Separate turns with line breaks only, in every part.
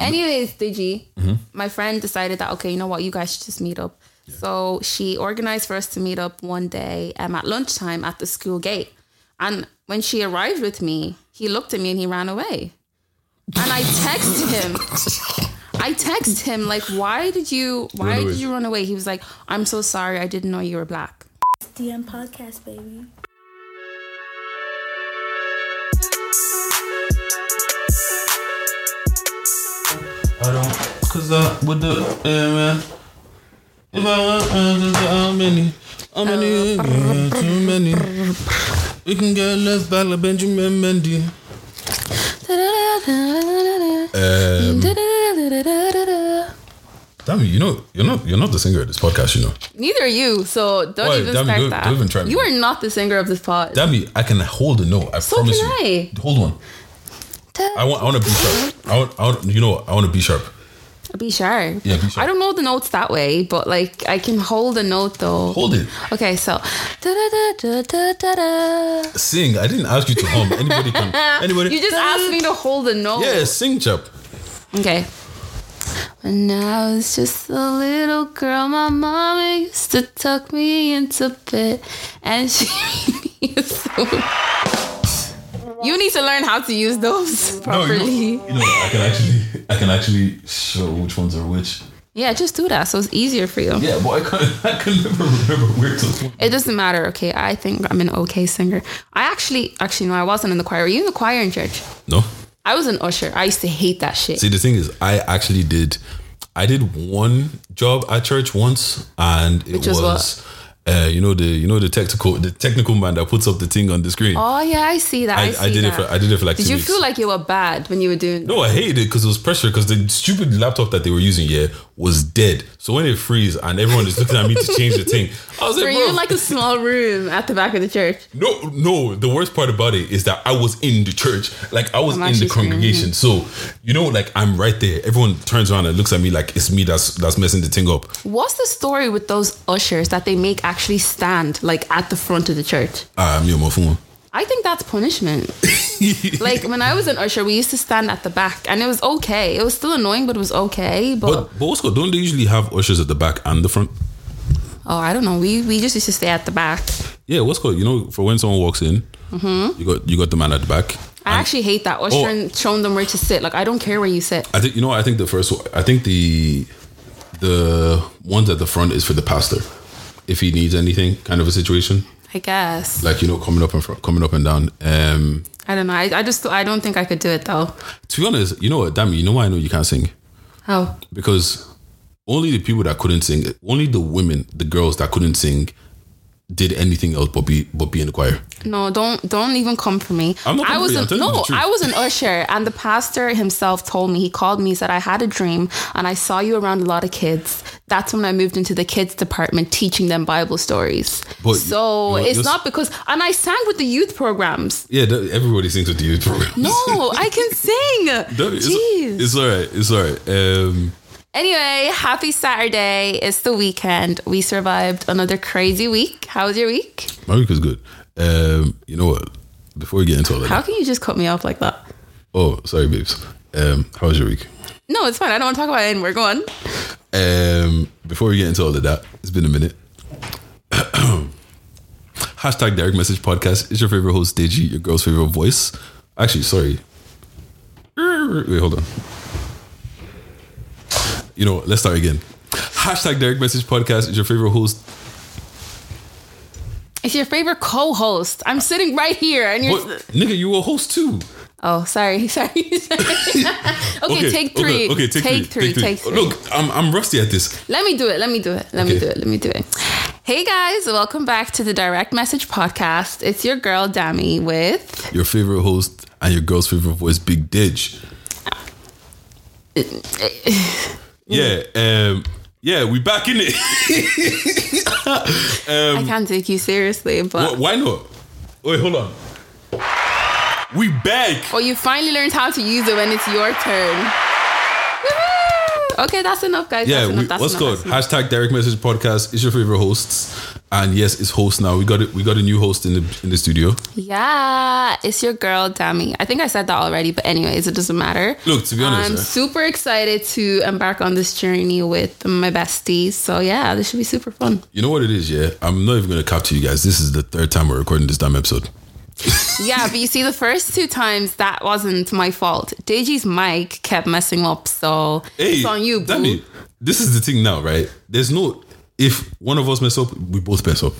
Anyways, Deji,
Mm-hmm.
my friend decided that okay, you know what, you guys should just meet up. So she organized for us to meet up one day um, at lunchtime at the school gate. And when she arrived with me, he looked at me and he ran away. And I texted him. I texted him like, "Why did you? Why did you run away?" He was like, "I'm so sorry. I didn't know you were black."
DM podcast, baby.
I don't, cause I with the yeah, man. If I want, uh, how many, how many, yeah, too many. We can get less back like Benjamin Mendy. Um, damn, you know, you're not, you're not the singer of this podcast, you know.
Neither are you, so don't
Why?
even start
don't-
that.
don't even try me.
You are not the singer of this pod.
Damn I can hold a note. I
So
promise
can
you.
I.
Hold on. I want, I want to be sharp. I want, I want, you know, what? I want to be sharp.
Be sharp.
Yeah, be sharp.
I don't know the notes that way, but like I can hold a note though.
Hold it.
Okay, so da-da-da-da-da-da.
Sing. I didn't ask you to hum. Anybody can. Anybody.
you just asked me to hold a note.
Yeah, sing, chap.
Okay. When I was just a little girl, my mama used to tuck me into bed, and she made me a song. You need to learn how to use those
No,
properly.
you know, you know, I can actually, I can actually show which ones are which.
Yeah, just do that so it's easier for you.
Yeah, but I can, I can never remember where to.
It doesn't matter. Okay, I think I'm an okay singer. I actually, actually, no, I wasn't in the choir. Were you in the choir in church?
No.
I was an usher. I used to hate that shit.
See, the thing is, I actually did. I did one job at church once, and it
Which was
was, uh, you know the you know the technical the technical man that puts up the thing on the screen.
Oh yeah, I see that. I,
I,
see
I did
that.
it for I did it for like
Did you
weeks.
feel like you were bad when you were doing?
No, I hated it because it was pressure because the stupid laptop that they were using yeah was dead. So when it freeze and everyone is looking at me to change the thing, I was like,
Were you in like a small room at the back of the church?
no, no. The worst part about it is that I was in the church, like I was
I'm
in the
screaming.
congregation. So you know, like I'm right there. Everyone turns around and looks at me like it's me that's that's messing the thing up.
What's the story with those ushers that they make actually stand like at the front of the church?
Ah, me on my phone.
I think that's punishment. like when I was an usher, we used to stand at the back, and it was okay. It was still annoying, but it was okay. But,
But but what's good? Don't they usually have ushers at the back and the front?
oh, I don't know. We we just used to stay at the back.
Yeah, what's good? You know, for when someone walks in,
Mm-hmm.
you got you got the man at the back.
I actually hate that usher
Oh.
showing them where to sit. Like I don't care where you sit.
I think you know. I think the first. I think the the ones at the front is for the pastor, if he needs anything, kind of a situation,
I guess.
like you know, coming up and fro- coming up and down. Um,
I don't know. I, I just I don't think I could do it though.
to be honest, you know what? Damn, you know why I know you can't sing
How?
because only the people that couldn't sing, only the women, the girls that couldn't sing, did anything else but be but be in the choir.
No, don't don't even come for me.
I'm not
I was an, no. I was an usher, and the pastor himself told me. He called me, he said I had a dream, and I saw you around a lot of kids. That's when I moved into the kids department, teaching them Bible stories.
But
so
you- you-
it's not because, and I sang with the youth programs.
Yeah, everybody sings with the youth program.
No, I can sing.
it's,
Jeez.
it's all right. It's all right. Um,
Anyway, happy Saturday. It's the weekend. We survived another crazy week. How was your week?
my week was good. Um, you know what? Before we get into all of
How can you just cut me off like that?
oh, sorry, babes. Um, how was your week?
No, it's fine. I don't want to talk about it anymore. Go on.
Um, before we get into all of that, it's been a minute. Hashtag direct message podcast. It's your favorite host, Deji, your girl's favorite voice. Actually, sorry. Wait, hold on. You know, let's start again. Hashtag direct message podcast is your favorite host.
It's your favorite co-host. I'm sitting right here, and you're.
What? Nigga, you a host too.
Oh, sorry, sorry. okay, take three.
Okay, okay take,
take
three.
three. Take three.
Look, I'm, I'm rusty at this.
Let me do it. Let me do it. Let me do it. Let me do it. Hey guys, welcome back to the Direct Message Podcast. It's your girl Dami with.
Your favorite host and your girl's favorite voice, Big Didge. Yeah, um, yeah, we back in it.
I can't take you seriously, but
Wh- Why not? Wait, hold on. We back.
well, you finally learned how to use it when it's your turn. Okay, that's enough, guys.
Yeah,
that's enough,
we,
that's
what's
enough, enough.
hashtag Direct Message Podcast is your favorite hosts, and yes, it's host now. We got it. We got a new host in the in the studio.
Yeah, it's your girl, Dami. I think I said that already, but anyways, it doesn't matter.
Look, to be honest,
I'm
eh,
super excited to embark on this journey with my besties. So yeah, this should be super fun.
you know what it is. Yeah, I'm not even gonna cap to you guys. This is the third time we're recording this damn episode.
Yeah, but you see, the first two times that wasn't my fault. Deji's mic kept messing up, so
Hey,
it's on you, boo.
Danny, this is the thing now, right? There's no if one of us mess up, we both mess up.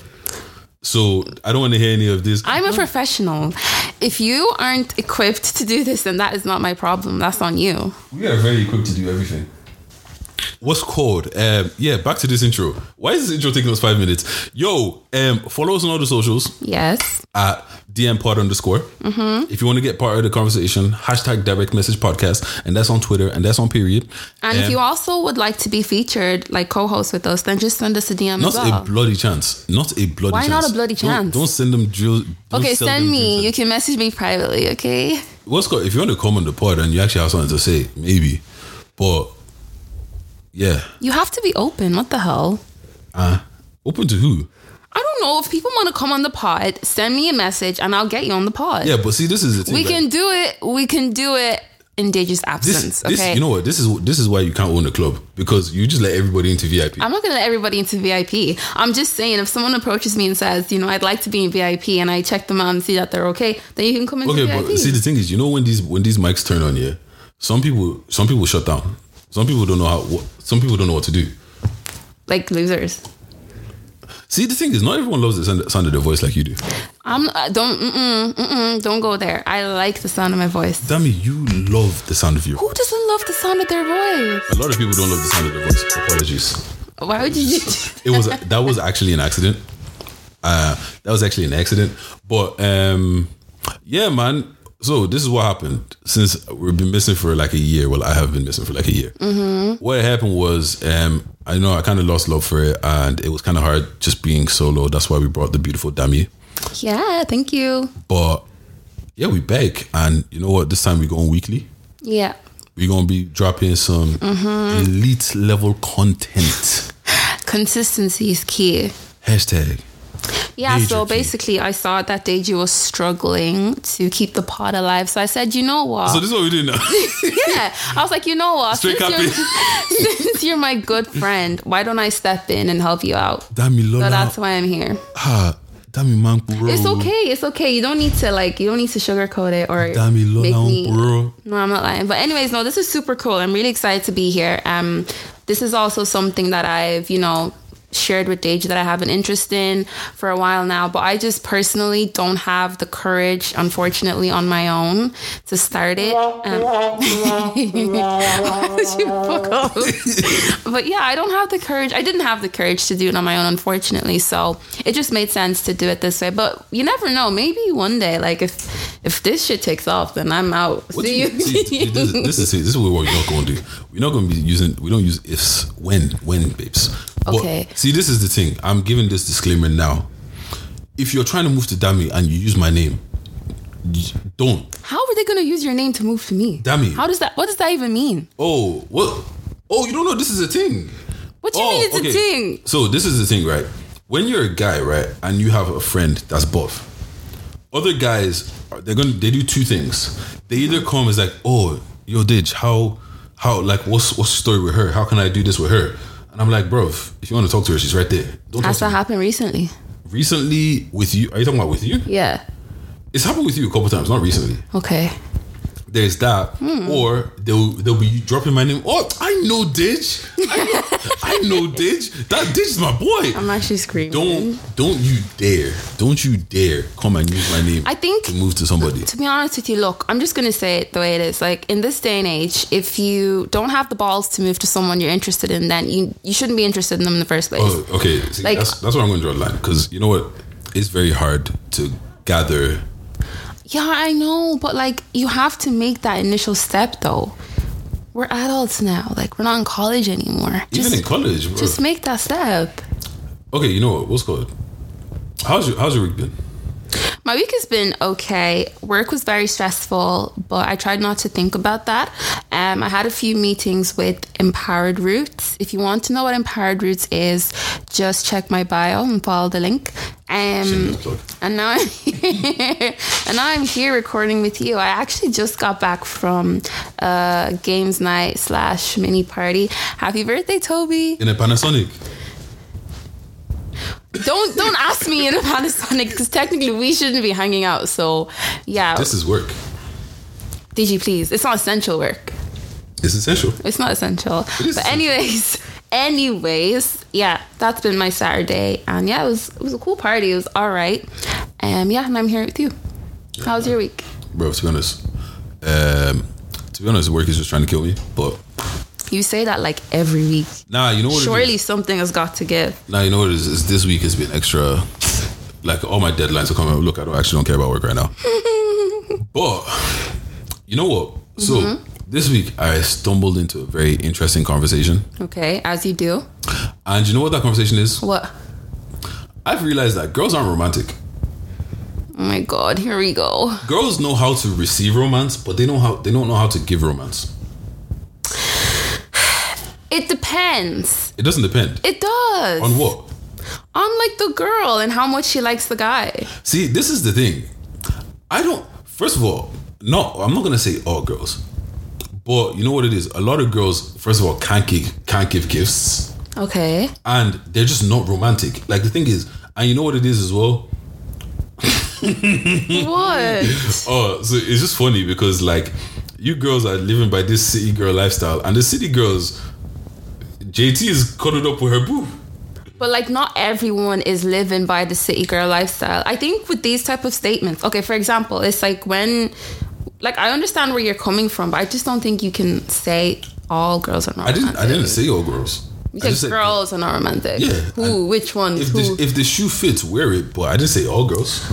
So I don't want to hear any of this.
I'm a professional. If you aren't equipped to do this, then that is not my problem. That's on you.
We are very equipped to do everything. What's called? Um, yeah, back to this intro. Why is this intro taking us five minutes? Yo, um, follow us on all the socials
Yes.
at DM pod underscore.
Mm-hmm.
If you want to get part of the conversation, hashtag direct message podcast, and that's on Twitter and that's on period.
And if
Um,
you also would like to be featured, like co-host with us, then just send us a DM
not
as well.
a bloody chance. Not a bloody
Why
chance.
not a bloody
Don't-
chance?
Don't, send them drills.
okay, send me.
drills.
You can message me privately. Okay.
What's called? If you want to come on the pod and you actually have something to say, maybe. But yeah,
You have to be open. What the hell?
uh, open to who?
I don't know. If people want to come on the pod, send me a message and I'll get you on the pod.
Yeah, but see, this is the thing.
we
right?
can do it. We can do it in Deji's absence.
This, this,
okay.
you know what? This is this is why you can't own a club because you just let everybody into VIP.
I'm not gonna let everybody into VIP. I'm just saying, if someone approaches me and says, you know, I'd like to be in VIP, and I check them out and see that they're okay, then you can come into
okay,
VIP.
but see, the thing is, you know, when these when these mics turn on, yeah, some people some people shut down. Some people don't know how. What, some people don't know what to do.
like losers.
See, the thing is, not everyone loves the sound, sound of their voice like you do.
I'm uh, don't mm-mm, mm-mm, don't go there. I like the sound of my voice.
Damn it, you love the sound of your.
Who doesn't love the sound of their voice?
A lot of people don't love the sound of their voice. Apologies.
Why would you?
It was that was actually an accident. Uh, that was actually an accident. But um, yeah, man. So this is what happened. Since we've been missing for like a year. Well, I have been missing for like a year. What happened was, um, I know I kind of lost love for it, and it was kind of hard just being solo. That's why we brought the beautiful Dami.
yeah, thank you.
But yeah, we back, and you know what? This time we're going weekly.
Yeah,
We're gonna be dropping some elite level content.
consistency is key.
Hashtag.
Yeah, so basically, I saw that Deji was struggling to keep the pot alive. So I said, you know what?
So this is what we do now.
yeah, I was like, you know what?
Straight
Since
copy.
you're, since you're my good friend, why don't I step in and help you out?
Dami
So
Lola.
that's why I'm here.
Ah, Dami Mankuro.
It's okay. It's okay. You don't need to like. You don't need to sugarcoat it or
Dami
make
Lola
me.
Bro.
No, I'm not lying. But anyways, no, this is super cool. I'm really excited to be here. Um, this is also something that I've, you know, shared with Deji that I have an interest in for a while now. But I just personally don't have the courage, unfortunately, on my own to start it. Um, Why would you fuck off? but yeah, I don't have the courage. I didn't have the courage to do it on my own, unfortunately. So it just made sense to do it this way. But you never know. Maybe one day, like if if this shit takes off, then I'm out.
What
See
you,
you.
see, this, is, this is this is what we're not going to do. We're not going to be using. We don't use ifs. When when babes. But
Okay.
see, this is the thing. I'm giving this disclaimer now. If you're trying to move to Dami and you use my name, don't.
How are they gonna use your name to move to me?
Dummy.
How does that? What does that even mean?
Oh, well. Oh, you don't know this is a thing.
What do you
Oh,
mean it's
okay.
a thing?
So this is the thing, right? When you're a guy, right, and you have a friend that's buff, other guys are- they're gonna they do two things. They either come as like, oh, yo, Didge, how how like what's what's the story with her? How can I do this with her? And I'm like, bro, if you want to talk to her, she's right there. Don't talk
Has
to
that
me.
happened recently?
Recently with you, are you talking about with you?
Yeah.
It's happened with you a couple times, not recently.
Okay.
There's that,
Hmm.
or they'll they'll be dropping my name. Oh, I know Didge. I know, I know Didge. That Didge is my boy.
I'm actually screaming.
Don't don't you dare. Don't you dare come and use my name
I think
to move to somebody.
to be honest with you, look, I'm just gonna say it the way it is. Like in this day and age, if you don't have the balls to move to someone you're interested in, then you you shouldn't be interested in them in the first place.
Oh, okay. See,
Like-
that's that's where I'm going to draw the line because you know what? It's very hard to gather.
Yeah, I know, but like you have to make that initial step though. We're adults now. Like we're not in college anymore.
Even in college, bro.
just make that step.
okay, you know what? What's called? How's your How's your week been?
My week has been okay. Work was very stressful, but I tried not to think about that. Um, I had a few meetings with Empowered Roots. If you want to know what Empowered Roots is, just check my bio and follow the link. Um, and now I'm and now I'm here recording with you. I actually just got back from uh, games night slash mini party. Happy birthday, Toby!
In a Panasonic.
Don't don't ask me in a Panasonic because technically we shouldn't be hanging out. So yeah,
This is work.
you please? It's not essential work.
It's essential.
It's not essential.
is
But anyways, anyways, yeah, that's been my Saturday, and yeah, it was it was a cool party. It was all right. Um, yeah, and I'm here with you. How was your week?
Bro, to be honest, um, to be honest, work is just trying to kill me. But
You say that like every week.
nah, you know what?
Surely
is?
something has got to give.
Nah, you know what it is? is this week has been extra. Like all my deadlines are coming. Look, I don't actually don't care about work right now. but you know what? So
Mm-hmm.
this week I stumbled into a very interesting conversation,
Okay, as you do.
and you know what that conversation is?
What?
I've realized that girls aren't romantic.
Oh my god, here we go.
Girls know how to receive romance, but they know how they don't know how to give romance.
It depends.
It doesn't depend
It does.
on what.
On like the girl and how much she likes the guy.
See, this is the thing. I don't. First of all, no, I'm not gonna say all girls, but you know what it is. A lot of girls, first of all, can't give can't give gifts,
Okay.
and they're just not romantic. Like the thing is, and you know what it is as well.
what?
Oh, so it's just funny because like you girls are living by this city girl lifestyle, and the city girls, JT is cuddled up with her boo.
But like not everyone is living by the city girl lifestyle. I think with these type of statements, okay, for example, it's like when like I understand where you're coming from, but I just don't think you can say all girls are not
I didn't.
romantic.
I didn't say all girls.
You
I
said
said
girls are not romantic.
Yeah,
Who?
and
Which one?
If
Who?
the, if the shoe fits, wear it. But I didn't say all girls.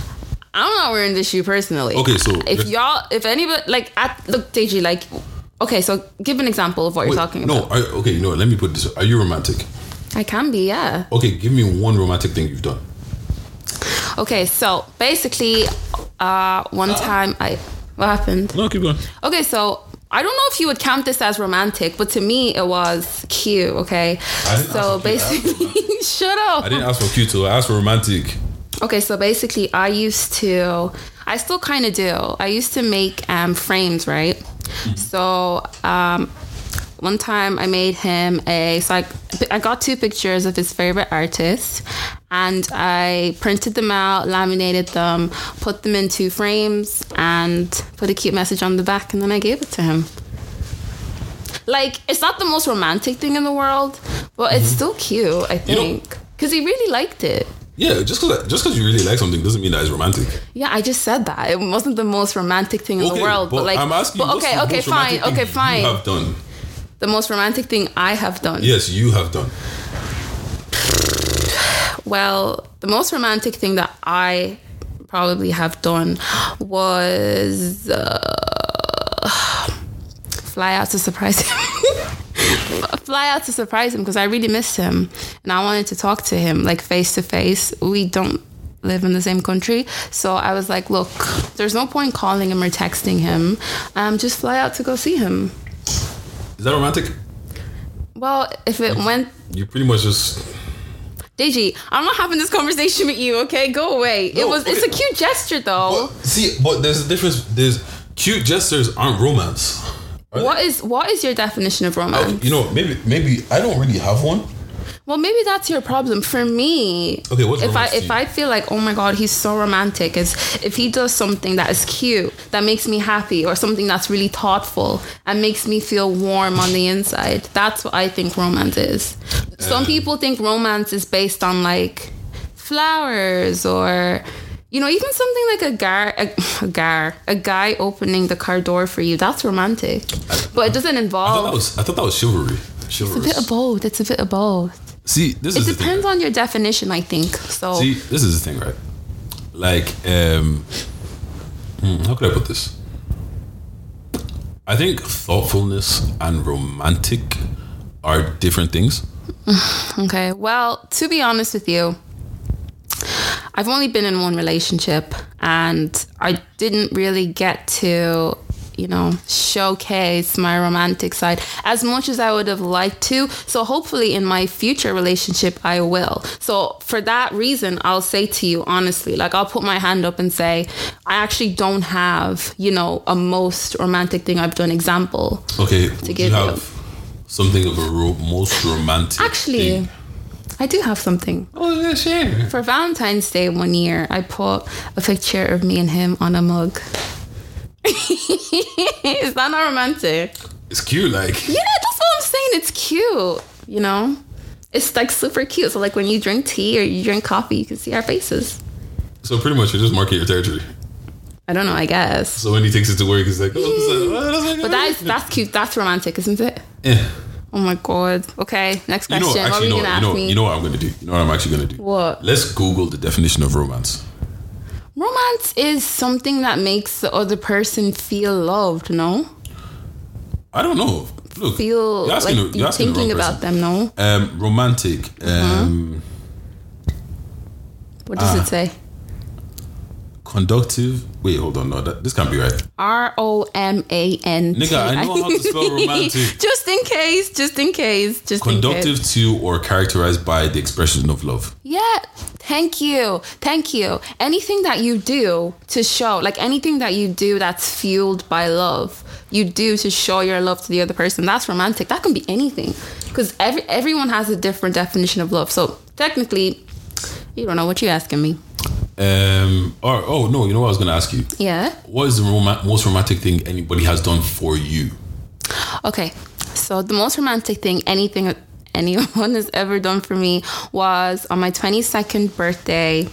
I'm not wearing this shoe personally.
Okay, so
if y'all, if anybody, like, at look, Deji, like, okay, so give an example of what you're talking
no,
about.
I, okay, you know what? Let me put this. Are you romantic?
I can be, yeah.
Okay, give me one romantic thing you've done.
Okay, so basically, uh, one time I, what happened?
No, keep going.
Okay, so I don't know if you would count this as romantic, but to me it was cute. Okay,
I didn't
so
ask for cute, I asked for
basically, shut up.
I didn't ask for cute, so I asked for romantic.
Okay, so basically, I used to, I still kind of do. I used to make um, frames, right?
Mm-hmm.
So um, one time I made him a, so I, I got two pictures of his favorite artist and I printed them out, laminated them, put them in two frames, and put a cute message on the back, and then I gave it to him. Like, it's not the most romantic thing in the world, but it's still cute, I
Mm-hmm.
Think. Because he really liked it.
Yeah, just because just because you really like something doesn't mean that it's romantic.
Yeah, I just said that. It wasn't the most romantic thing in the world, but, like,
I'm asking.
but okay, okay, fine, okay,
You
fine.
have done.
The most romantic thing I have done.
Yes, you have done.
Well, the most romantic thing that I probably have done was uh, fly out to surprise him. fly out to surprise him because I really missed him and I wanted to talk to him like face to face. We don't live in the same country, so I was like, "Look, there's no point calling him or texting him. Um, just fly out to go see him."
Is that romantic?
Well, if it went
You pretty much just.
Deji, I'm not having this conversation with you, okay? Go away. it
No,
was it's a cute gesture though.
But, see, but there's a difference. There's cute gestures aren't romance. Are
What is what is your definition of
they?
romance?
You know, maybe maybe I don't really have one.
Well, maybe that's your problem. For me,
Okay, what's
if I if? I feel like, oh my god, he's so romantic, is if he does something that is cute, that makes me happy, or something that's really thoughtful and makes me feel warm on the inside. That's what I think romance is. Some people think romance is based on like flowers or you know, even something like a gar, a, a gar, a guy opening the car door for you. That's romantic, but it doesn't
I thought that
involve.
was I thought that was chivalry.
It's a bit of both. It's a bit of both.
See, this
It
is the thing.
depends on your definition, I think. So
See, this is the thing, right? Like, um, hmm, how could I put this? I think thoughtfulness and romantic are different things.
Okay. Well, to be honest with you, I've only been in one relationship and I didn't really get to, you know, showcase my romantic side as much as I would have liked to. So hopefully in my future relationship, I will. So for that reason, I'll say to you honestly, like I'll put my hand up and say, I actually don't have, you know, a most romantic thing I've done example.
Okay, To
give
you
you-
something of a ro- most romantic?
Actually,
thing?
I do have something.
oh yeah, share.
For Valentine's Day one year, I put a picture of me and him on a mug. Is that not romantic?
It's cute, like
Yeah, that's what I'm saying. It's cute. You know, it's like super cute. So like when you drink tea or you drink coffee, you can see our faces.
so. Pretty much, you're just marking your territory.
I don't know. I guess.
So when he takes it to work, it's like, oh, mm. oh, that's like-
But that's that's cute. That's romantic, isn't it?
yeah.
Oh my god. Okay, next question.
You know,
what were
actually,
you
know,
gonna
you
ask
know,
me?
you know what I'm gonna do. You know what I'm actually gonna do.
What?
Let's Google the definition of romance.
Romance is something that makes the other person feel loved. No,
I don't know. Look,
feel
you're asking,
like
you're the
thinking
wrong
about them. No,
Um, romantic. Um,
what does
Ah.
it say?
conductive. Wait, hold on. No, that, this can't be right.
R O M A N.
Nigga, I know how to spell romantic.
just in case, just in case, just in case.
Conductive to or characterized by the expression of love.
Yeah, thank you. Thank you. Anything that you do to show, like anything that you do that's fueled by love, you do to show your love to the other person. That's romantic. That can be anything. Because every, everyone has a different definition of love. So technically, you don't know what you're asking me.
Um, or oh no, you know what I was gonna ask you.
Yeah.
What is the rom- most romantic thing anybody has done for you?
Okay, so the most romantic thing anything anyone has ever done for me was on my 22nd birthday.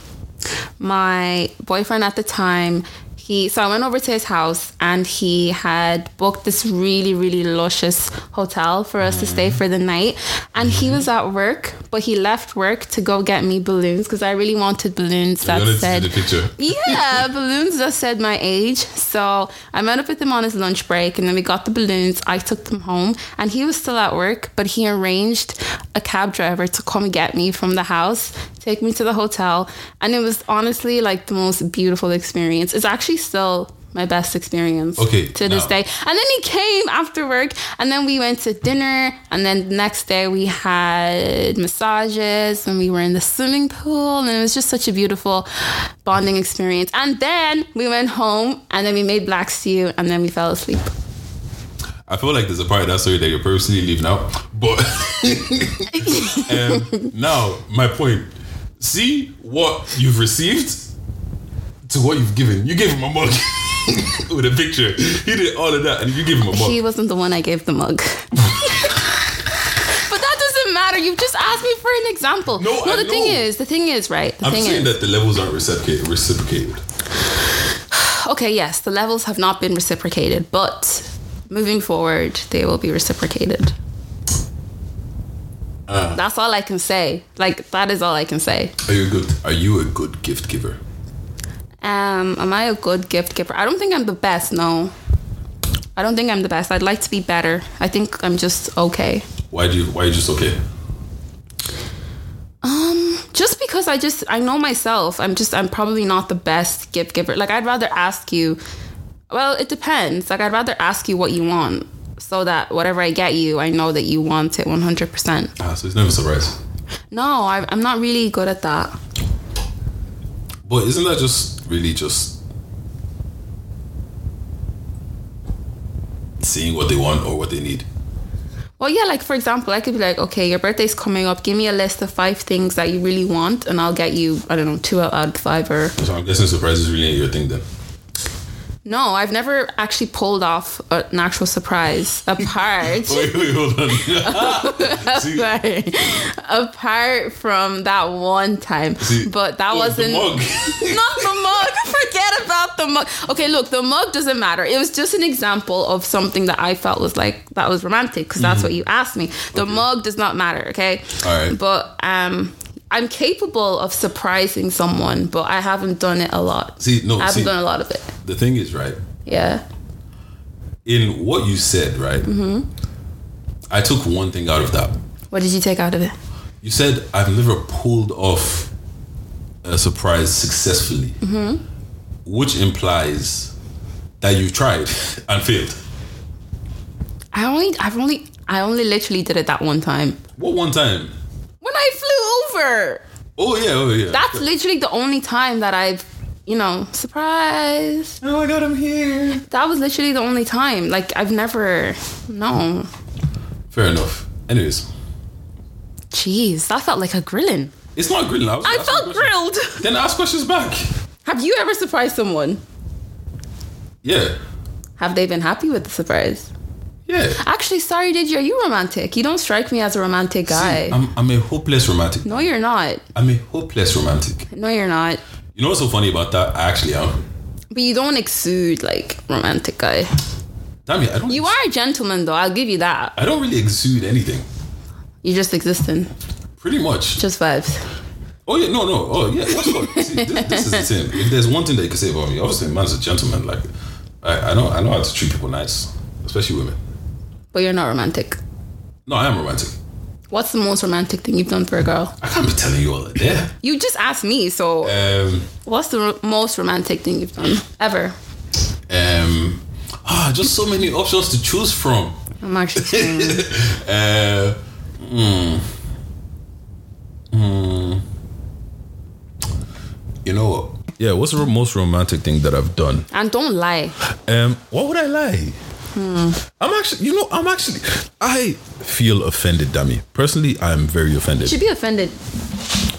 My boyfriend at the time, he so I went over to his house and he had booked this really really luscious hotel for us to stay mm-hmm. for the night. And he was at work, but he left work to go get me balloons because I really wanted balloons that said
see the picture.
yeah, balloons that said my age. So I met up with him on his lunch break and then we got the balloons. I took them home and he was still at work, but he arranged a cab driver to come get me from the house, take me to the hotel. And it was honestly like the most beautiful experience. It's actually still my best experience
Okay,
to this
now-
day. And then he came after work and then we went to dinner and then the next day we had massages and we were in the swimming pool and it was just such a beautiful bonding experience. And then we went home and then we made black stew and then we fell asleep.
I feel like there's a part of that story that you're purposely leaving out. But um, now, my point. See what you've received to what you've given. You gave him a mug with a picture. He did all of that, and you gave him a mug.
He wasn't the one I gave the mug. but that doesn't matter. You've just asked me for an example.
No, I
the thing is, the thing is, right? The
I'm
thing
saying
is,
that the levels aren't reciprocated. reciprocated.
okay, yes, the levels have not been reciprocated, but moving forward, they will be reciprocated.
Uh.
That's all I can say. Like that is all I can say.
Are you good? Are you a good gift giver?
Um, am I a good gift giver? I don't think I'm the best. No, I don't think I'm the best. I'd like to be better. I think I'm just okay.
Why do you? Why are you just okay?
Um, just because I just I know myself. I'm just I'm probably not the best gift giver. Like I'd rather ask you. Well, it depends. Like I'd rather ask you what you want, so that whatever I get you, I know that you want it 100. percent
Ah, so it's never a surprise.
No, I, I'm not really good at that.
But isn't that just really just seeing what they want or what they need?
Well, yeah, like for example, I could be like, okay, your birthday's coming up. Give me a list of five things that you really want, and I'll get you, I don't know, two out of five. Or
So I'm guessing surprises really your thing then.
No, I've never actually pulled off an actual surprise. Apart,
Wait, wait, hold on.
Sorry, apart from that one time,
see,
but that
oh,
wasn't
the mug.
not the mug. Forget about the mug. Okay, look, the mug doesn't matter. It was just an example of something that I felt was like that was romantic because that's what you asked me. The mug does not matter. Okay.
Mm-hmm. All right.
But um, I'm capable of surprising someone, but I haven't done it a lot.
See, no,
I haven't
see,
done a lot of it.
the thing is, right,
Yeah.
in what you said, right,
Mm-hmm.
I took one thing out of that.
What did you take out of it?
You said, I've never pulled off a surprise successfully.
Mm-hmm.
which implies that you tried and failed.
I only, I've only, I only literally did it that one time
What one time?
When I flew over.
Oh yeah, oh yeah.
That's literally the only time that I've, you know, surprise.
oh my god, I'm here.
That was literally the only time. Like I've never, no.
Fair enough. Anyways,
Jeez, that felt like a grilling.
it's not grilling. I, was
I felt grilled.
Then ask questions back.
Have you ever surprised someone?
Yeah,
Have they been happy with the surprise?
Yeah.
Actually, sorry, did you? Are you romantic? You don't strike me as a romantic guy.
See, I'm, I'm a hopeless romantic.
no, you're not.
I'm a hopeless romantic.
No, you're not.
You know what's so funny about that? I actually am.
But you don't exude like romantic guy.
Damn it, I don't.
You are a gentleman, though. I'll give you that.
I don't really exude anything.
You just existing,
Pretty much.
just vibes.
Oh yeah, no, no. Oh yeah. What's? See, this, this is the thing. If there's one thing that you can say about me, obviously, a man's a gentleman. Like, I, I know, I know how to treat people nice, especially women.
But you're not romantic.
No, I am romantic.
What's the most romantic thing you've done for a girl?
I can't be telling you all that. Yeah.
You just asked me, so
Um.
what's the ro- most romantic thing you've done ever?
Um. Ah, just so many options to choose from.
I'm actually.
Uh. Hmm. Hmm. You know what? Yeah, what's the most romantic thing that I've done?
and don't lie.
Um, what would I lie? I'm actually, you know, I'm actually, I feel offended, Dami. Personally, I'm very
You
offended.
should be offended.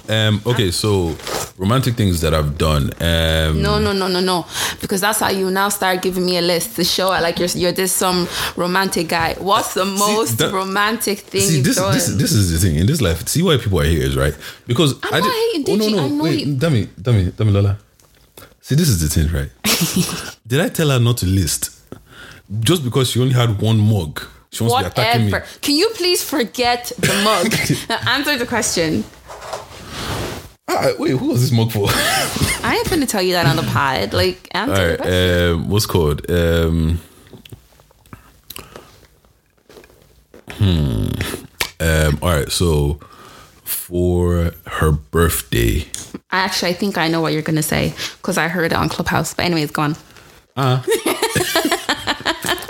Um, okay, so romantic things that I've done. Um,
No, no, no, no, no. Because that's how you now start giving me a list to show I like you're you're this some romantic guy. What's the most
that-
romantic thing
See,
you've
this,
done?
this, this is the thing in this life. See why people are here is right because
I'm
I
not
did-
hating,
Oh no, no,
know
wait,
you-
dummy, dummy, dummy, Lola. See, this is the thing, right? did I tell her not to list just because she only had one mug? She wants to be attacking me.
Whatever. Can you please forget the mug? now answer the question.
Ah, wait, who was this mug for?
I ain't finna tell you that on the pod. Like answer
All
the question.
um, what's called? Um, hmm. Um, all right, so for her birthday, I
Actually, I think I know what you're gonna say because I heard it on Clubhouse. But anyways, go on.
uh,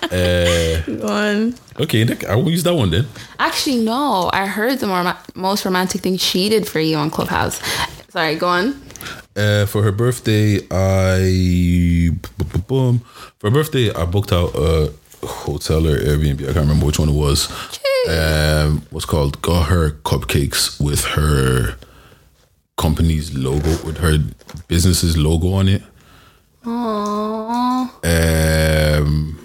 Go on.
okay, I will use that one then.
Actually, no. I heard the more, most romantic thing she did for you on Clubhouse. Sorry, go on.
Uh, for her birthday, I boom. For her birthday, I booked out a hotel or Airbnb. I can't remember which one it was. Um, what's called? Got her cupcakes with her company's logo, with her business's logo on it.
Aww.
Um,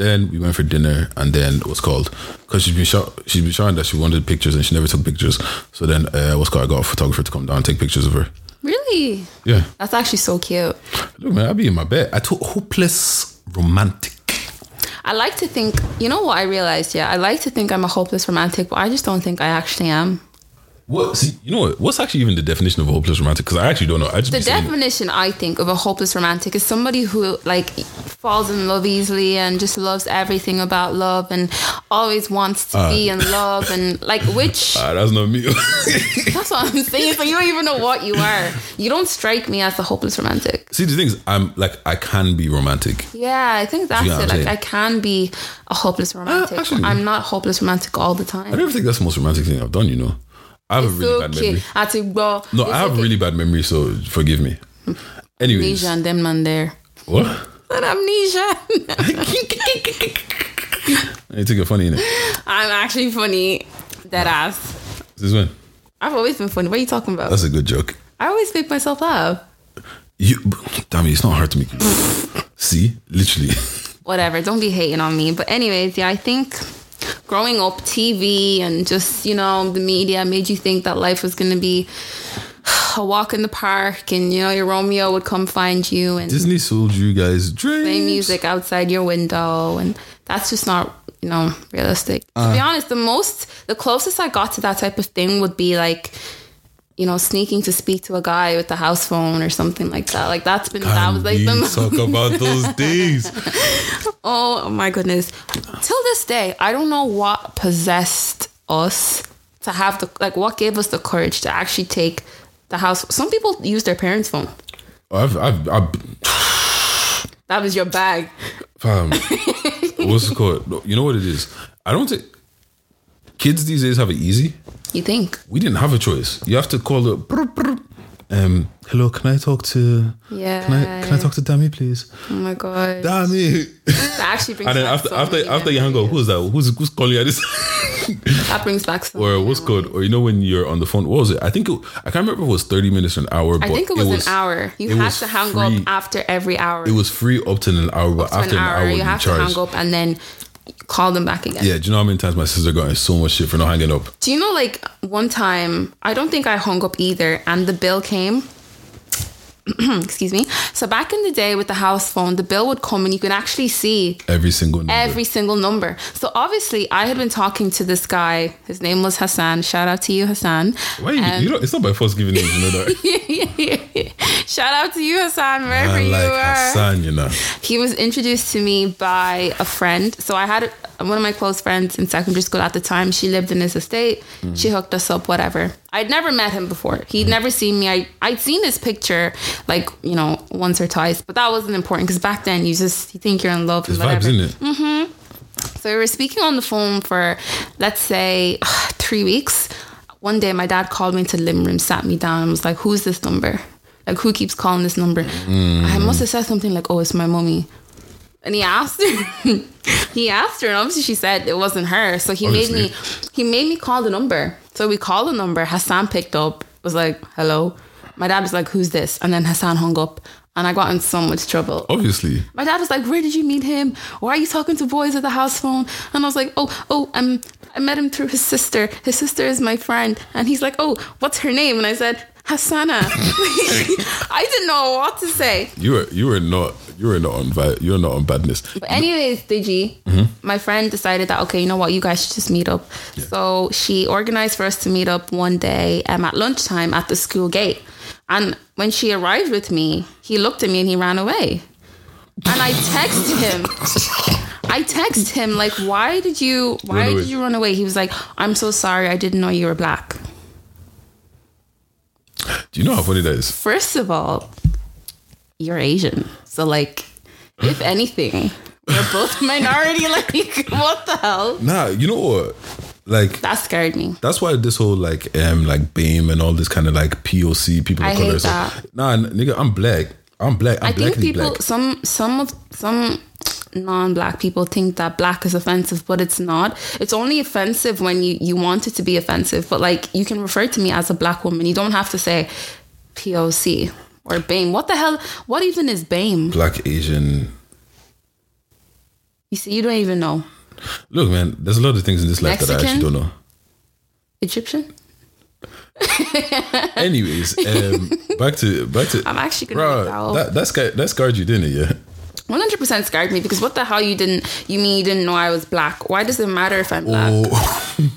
then we went for dinner, and then what's called because she's been shot. She's been showing that she wanted pictures, and she never took pictures. So then, uh, what's called? I got a photographer to come down and take pictures of her.
Really?
Yeah.
That's actually so cute.
Look, man, I'll be in my bed. I told hopeless romantic.
I like to think, you know what I realized? Yeah, I like to think I'm a hopeless romantic, but I just don't think I actually am.
What? See, you know what? What's actually even the definition of a hopeless romantic? Because I actually don't know. I just
The
be saying it.
definition, I think, of a hopeless romantic is somebody who like falls in love easily and just loves everything about love and always wants to be in love and like which
Ah, that's not me.
that's what I'm saying. So you don't even know what you are. You don't strike me as a hopeless romantic.
See, the thing is, I'm like, I can be romantic.
Yeah, I think that's
You know
it. Like? I can be a hopeless romantic. but
actually-
I'm not hopeless romantic all the time.
I don't think that's the most romantic thing I've done. You know, I have a really bad memory.
Well,
No,
it's
I have
okay.
really bad memory, so forgive me. Anyways,
amnesia and them man there.
what?
An amnesia.
You think you're funny, innit?
I'm actually funny. Dead ass.
This when?
I've always been funny. What are you talking about?
That's a good joke.
I always make myself laugh.
You, damn it, it's not hard to make you. See, literally.
Whatever. Don't be hating on me. But anyways, yeah, I think growing up, TV and just you know the media made you think that life was going to be a walk in the park, and you know your Romeo would come find you and
Disney sold you guys dreams.
play music outside your window, and that's just not you know realistic. to be uh. honest, the most, the closest I got to that type of thing would be like. You know, sneaking to speak to a guy with the house phone or something like that. Like that's been that was like the
talk about those days.
Oh my goodness. Till this day, I don't know what possessed us to have the like what gave us the courage to actually take the house. Some people use their parents' phone.
I've, I've, I've
That was your bag.
fam, what's it called? You know what it is? I don't think kids these days have it easy.
You think?
We didn't have a choice. You have to call the. brr, brr. Um, hello, can I talk to?
Yeah.
Can I can I talk to Dami, please?
Oh my god.
Dami.
That actually brings
And then
back
after
so
after after you hang up, who's that? Who's who's calling you at this?
That brings back so
or what's
memories.
called? Or you know when you're on the phone? What was it? I think it, I can't remember if it was thirty minutes or an hour.
I think it was, an hour. You
it
had to hang
free.
up after every hour.
It was free up to an hour, but after
an hour.
an hour,
you
you
have to hang up and then call them back again.
Yeah, do you know how many times my sister got in so much shit for not hanging up?
Do you know, like, one time, I don't think I hung up either, and the bill came. Excuse me. So, back in the day with the house phone, the bill would come and you could actually see
Every single number.
every single number. So, obviously, I had been talking to this guy. His name was Hassan. Shout out to you, Hassan.
Why you,
Um,
you know, it's not by force giving names, you know that.
Shout out to you, Hassan, wherever
I
you
like
are.
Hassan, you know.
he was introduced to me by a friend. So I had one of my close friends in secondary school at the time. She lived in his estate. She hooked us up, whatever. I'd never met him before. He'd never seen me. I, I'd seen his picture like, you know, once or twice, but that wasn't important because back then you just you think you're in love and
There's
whatever.
vibes in it. Mm-hmm.
So we were speaking on the phone for, let's say, three weeks. One day, my dad called me into the living room, sat me down, and was like, "Who's this number? Like, who keeps calling this number?" I must have said something like, "Oh, it's my mummy." And he asked her. he asked her, and obviously she said it wasn't her. So he made me. He made me call the number. So we called the number. Hassan picked up. Was like, "Hello." My dad was like, "Who's this?" And then Hassan hung up, and I got in so much trouble.
Obviously.
My dad was like, "Where did you meet him? Why are you talking to boys at the house phone?" And I was like, "Oh, oh, um, I met him through his sister. His sister is my friend." And he's like, "Oh, what's her name?" And I said, "Hassana." I didn't know what to say.
You were you were not you were not on vi- you're not on badness.
But anyways, Deji, my friend decided that okay, you know what, you guys should just meet up. So she organized for us to meet up one day um, at lunchtime at the school gate. And when she arrived with me, he looked at me and he ran away. And I texted him. I texted him like, "Why did you? Why did you run away?" He was like, "I'm so sorry. I didn't know you were black."
Do you know how funny that is?
First of all, you're Asian, so like, if anything, we're both minority. Like, what the hell?
Nah, you know what? Like
That scared me.
that's why this whole like um like BAME and all this kind of like POC people
I
of color
hate that.
Nah, nigga, I'm black. I'm black. I'm
I think people,
black.
some, some of some non-black people think that black is offensive, but it's not. It's only offensive when you you want it to be offensive. But like, you can refer to me as a black woman. You don't have to say POC or BAME. What the hell? What even is BAME?
Black Asian.
You see, you don't even know.
Look, man, there's a lot of things in this life that I actually don't know.
Egyptian?
Anyways, um, back to back to.
I'm actually gonna
Bro,
that
that that scar- that scarred you, didn't it? Yeah.
One hundred percent scared me because what the hell you didn't you mean you didn't know I was black? Why does it matter if I'm black?
Oh,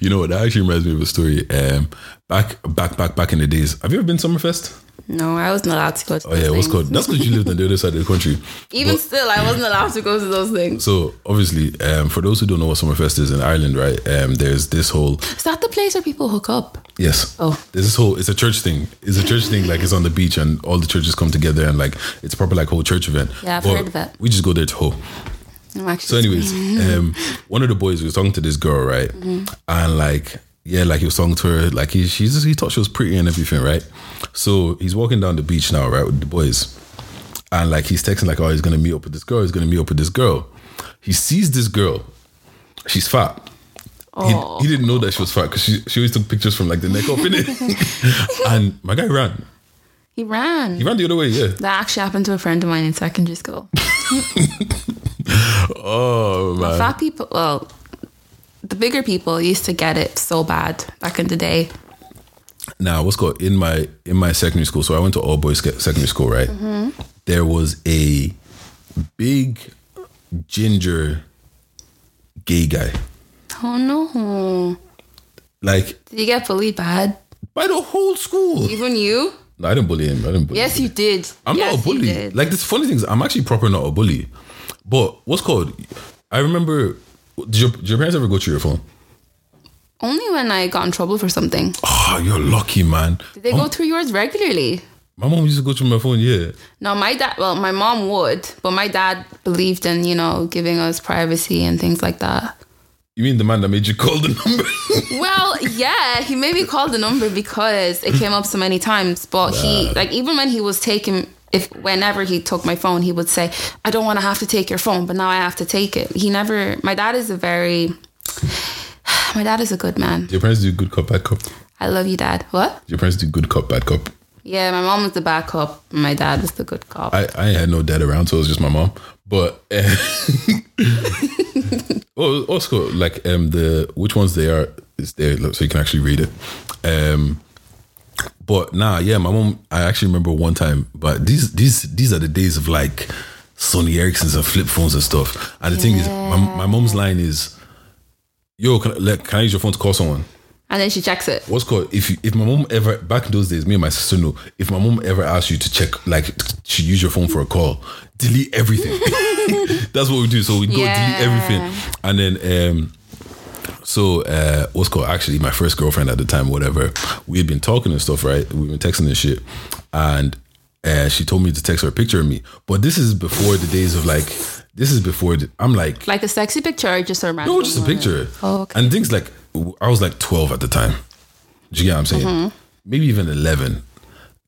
you know what? That actually reminds me of a story. Um, back, back, back, back in the days. Have you ever been Summerfest?
No, I wasn't allowed to go to
Oh yeah, what's called? That's because you lived on the other side of the country.
Even
But-
still, I wasn't allowed to go to those things.
so obviously, um, for those who don't know what Summerfest is in Ireland, right? Um, there's this whole
Is that the place where people hook up?
yes.
Oh.
There's this whole. It's a church thing. It's a church thing. Like it's on the beach and all the churches come together and like it's a proper like whole church event.
Yeah, I've
But
heard of it.
We just go there to hoe. So, anyways, um, one of the boys was talking to this girl, right? And like, yeah, like he was talking to her, like he she's he thought she was pretty and everything, right? So he's walking down the beach now, right, with the boys, and like he's texting like, oh, he's gonna meet up with this girl. He's gonna meet up with this girl. He sees this girl. She's fat.
Oh.
He, he didn't know that she was fat because she, she always took pictures from like the neck up in it. and my guy ran.
he ran.
He ran the other way, yeah.
that actually happened to a friend of mine in secondary school.
Oh man.
Fat people, well, the bigger people used to get it so bad back in the day.
now what's called in my in my secondary school so i went to all boys secondary school right mm-hmm. there was a big ginger gay guy
Oh no!
like
Did you get bullied bad?
by the whole school
Even you?
no, i didn't bully him i didn't bully
Yes,
him.
you did.
i'm
yes,
not a bully like this funny thing is i'm actually proper not a bully but what's called i remember did your, did your parents ever go through your phone
Only when I got in trouble for something.
oh you're lucky man
Did they go through yours regularly?
My mom used to go through my phone. Yeah.
No, my dad. Well, my mom would, but my dad believed in you know giving us privacy and things like that.
You mean the man that made you call the number?
Well, yeah, he maybe called the number because it came up so many times. But he, like, even when he was taking, if whenever he took my phone, he would say, "I don't want to have to take your phone, but now I have to take it." He never. My dad is a very. My dad is a good man.
Your parents do good cop, bad cop.
I love you, Dad. What?
Your parents do good cop, bad cop.
Yeah, my mom was the bad cop. My dad was the good cop.
I, I had no dad around, so it was just my mom. But uh, oh, also like um the which ones they are is there so you can actually read it. Um, but nah, yeah, my mom. I actually remember one time, but these these these are the days of like Sony Ericssons and flip phones and stuff. And the thing is, my my mom's line is, "Yo, can, I- like, can I use your phone to call someone?"
and then she checks it.
what's called if you, if my mom ever back in those days, me and my sister know if my mom ever asked you to check like to use your phone for a call, delete everything. That's what we do. So we go
Yeah.
delete everything, and then um, so uh, what's called actually my first girlfriend at the time, whatever. We had been talking and stuff, right? We've been texting and shit, and uh, she told me to text her a picture of me. But this is before the days of like. This is before the, I'm like
Like a sexy picture or just a random
no, just a picture.
Oh, okay.
And things like I was like 12 at the time. Do you get what I'm saying?
Mm-hmm.
Maybe even 11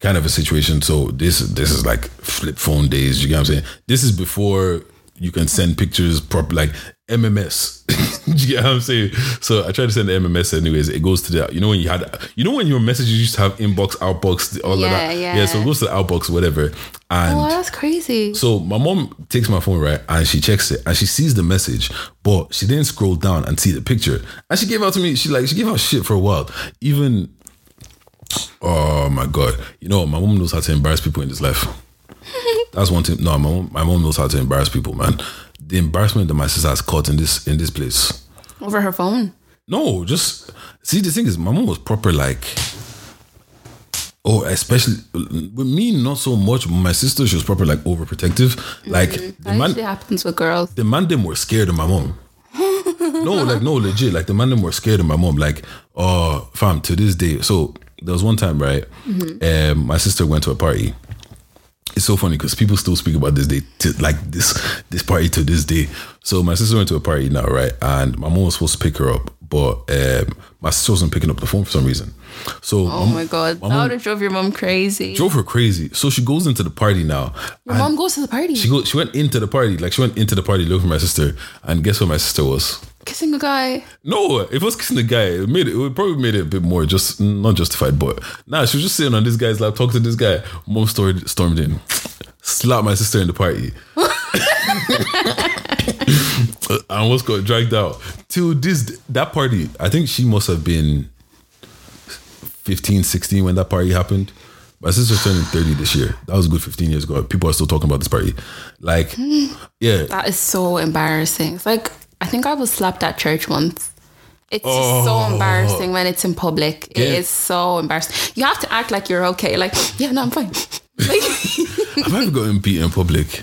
kind of a situation. So this this is like flip phone days. You get what I'm saying? This is before you can send pictures proper like MMS. Do you get what I'm saying? So I tried to send the MMS anyways. It goes to the you know when you had you know when your messages used to have inbox, outbox, all of that.
yeah.
Yeah. So it goes to the outbox, whatever. And
Oh, that's crazy.
so my mom takes my phone right and she checks it and she sees the message, but she didn't scroll down and see the picture. And she gave out to me. She like she gave out shit for a while. Even oh my god, you know my mom knows how to embarrass people in this life. That's one thing. No, my mom, my mom knows how to embarrass people, man. The embarrassment that my sister has caught in this in this place.
Over her phone.
No, just see the thing is my mom was proper like oh especially with me not so much my sister she was proper like overprotective like the
That
man
usually happens with girls.
the man them were scared of my mom no like no legit like the man them were scared of my mom like oh fam to this day so there was one time right um my sister went to a party it's so funny because people still speak about this day to like this this party to this day. So my sister went to a party now, right? And my mom was supposed to pick her up, but um, my sister wasn't picking up the phone for some reason. So
Oh my god, that would have drove your mom crazy.
drove her crazy. So she goes into the party now.
your mom goes to the party,
She go, she went into the party, like she went into the party looking for my sister, and guess where my sister was?
Kissing a guy.
No, if it was kissing the guy, it made it, it would probably made it a bit more just not justified. But nah, she was just sitting on this guy's lap, talking to this guy. Mom stormed, stormed in, slapped my sister in the party, and was got dragged out. Till this that party, I think she must have been 15, 16 when that party happened. My sister's turning 30 this year. That was a good 15 years ago. People are still talking about this party. Like, hmm. yeah.
That is so embarrassing. It's like I think I was slapped at church once. It's just so oh. embarrassing when it's in public. It
Oh. Yeah.
is so embarrassing. You have to act like you're okay. Like, yeah, no, I'm fine. Like,
Have never gotten beaten in public?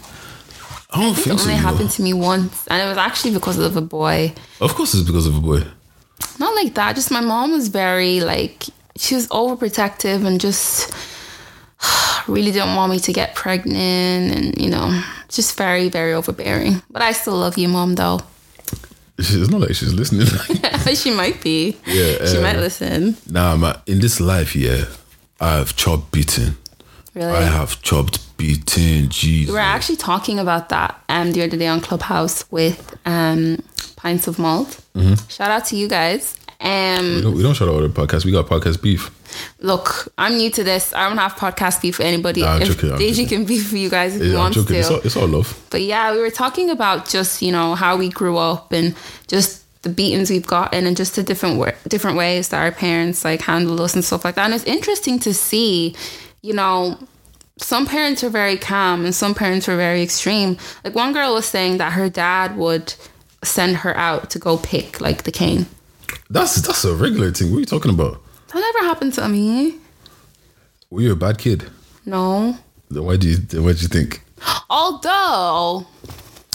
I don't think
it
so.
only happened to me once, and it was actually because of a boy.
Of course, it's because of a boy.
Not like that. Just my mom was very like she was overprotective and just really didn't want me to get pregnant, and you know, just very very overbearing. But I still love you, mom. Though
It's not like she's listening.
she might be.
Yeah,
she
uh,
might listen.
nah, man. In this life, yeah, I've chopped beaten.
Really.
I have chopped beaten. Jesus.
We were actually talking about that um, the other day on Clubhouse with um, Pints of Malt.
Mm-hmm.
Shout out to you guys. Um,
We don't, we don't shout out other podcasts. We got podcast beef.
Look, I'm new to this. I don't have podcast beef for anybody.
Nah,
if
joking,
Deji can beef for you guys if
Yeah,
wants
joking.
to.
It's all, it's all love.
But yeah, we were talking about just you know how we grew up and just the beatings we've gotten and just the different different ways that our parents like handled us and stuff like that. And it's interesting to see, you know, some parents are very calm and some parents were very extreme. Like one girl was saying that her dad would send her out to go pick like the cane.
That's that's a regular thing. What are you talking about?
That never happened to me.
Were you a bad kid?
No.
Then why do you why do you think?
Although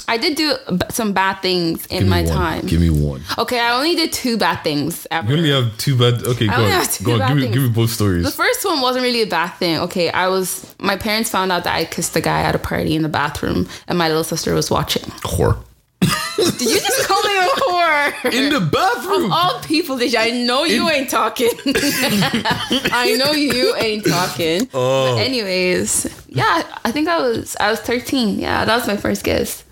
I did do some bad things in my
one.
time.
Give me one.
okay, I only did two bad things ever.
You only have two bad. Okay, go on. Go on. Give me,
things.
give me both stories.
The first one wasn't really a bad thing. Okay, I was my parents found out that I kissed a guy at a party in the bathroom, and my little sister was watching.
Whore.
Did you just call me a whore?
In the bathroom.
Of all people, did you? I know you ain't talking. I know you ain't talking.
Oh.
But anyways, yeah, I think I was I was thirteen. Yeah, that was my first kiss.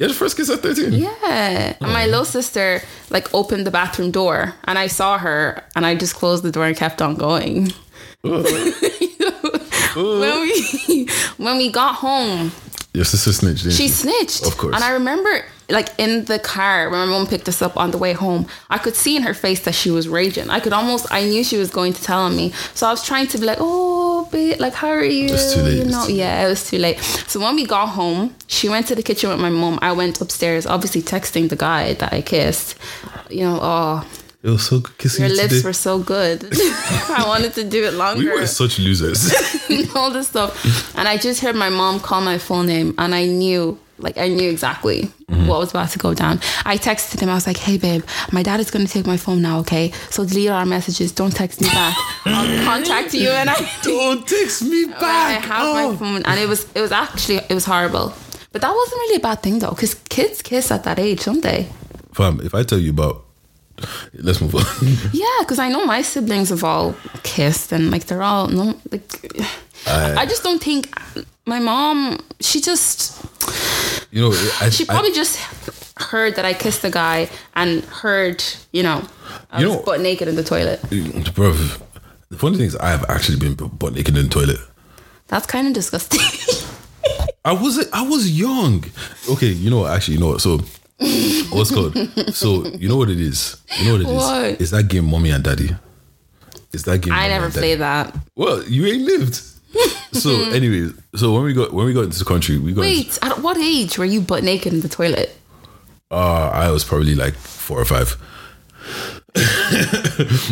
Yeah, the first kiss at 13.
Yeah, and my oh. little sister like opened the bathroom door, and I saw her, and I just closed the door and kept on going. when we when we got home,
Your sister snitched,
she
she?
snitched.
Of course.
And I remember, like in the car, when my mom picked us up on the way home, I could see in her face that she was raging. I could almost, I knew she was going to tell on me. So I was trying to be like, oh, babe, like, how are you?
It's too late.
You know, yeah, it was too late. So when we got home, she went to the kitchen with my mom. I went upstairs, obviously texting the guy that I kissed. You know, oh,
It was so good kissing
your
you
lips
today.
were so good. I wanted to do it longer
we were such losers.
all this stuff. And I just heard my mom call my full name and I knew, like, I knew exactly mm-hmm. what was about to go down. I texted him, I was like, hey, babe, my dad is going to take my phone now, okay? So delete our messages. Don't text me back. I'll contact you. And I,
Don't text me back.
I have
Oh.
my phone. And it was, it was actually, it was horrible. But that wasn't really a bad thing though, because kids kiss at that age, don't they?
Fam, if I tell you about, let's move on.
Yeah, because I know my siblings have all kissed and like they're all no like. I just don't think my mom. She just
you know, I,
she
I-
probably just heard that I kissed a guy and heard you know I
You
was
know-
butt naked in the toilet.
bro. The funny thing is, I have actually been butt naked in the toilet.
That's kind of disgusting.
I was I was young. Okay, you know what? Actually, you know what? So what's called? So you know what it is? You know what it is?
What?
It's that game, mommy and daddy. It's that game.
I never played that.
Well, you ain't lived. So, anyways, so when we got when we got into the country, we got.
Wait, at what age were you butt naked in the toilet?
Uh, I was probably like four or five.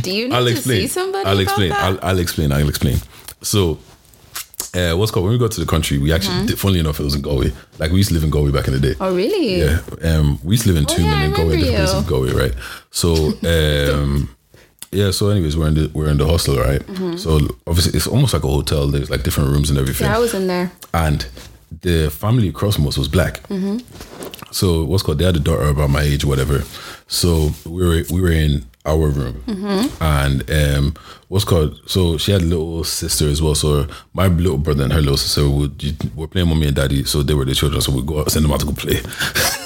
Do you need
I'll
to
explain.
see somebody?
I'll explain. I'll, I'll explain. I'll explain. So, uh, what's called when we got to the country, we actually, did, funnily enough, it was in Galway. Like we used to live in Galway back in the day.
Mm-hmm. oh really?
Yeah, um, we used to live in
Oh, yeah, I
and Galway, different places in. Galway, right? So, um, yeah. So, anyways, we're in the we're in the hostel, right? So, obviously, it's almost like a hotel. There's like different rooms and everything.
Mm-hmm. Yeah, I was in there.
and the family across us was black.
Mm-hmm.
So what's called they had a daughter about my age, whatever. So we were we were in our room,
Mm-hmm.
and um, what's called so she had a little sister as well. So my little brother and her little sister would were playing mommy and daddy. So they were the children. So we go out, send them out to go play,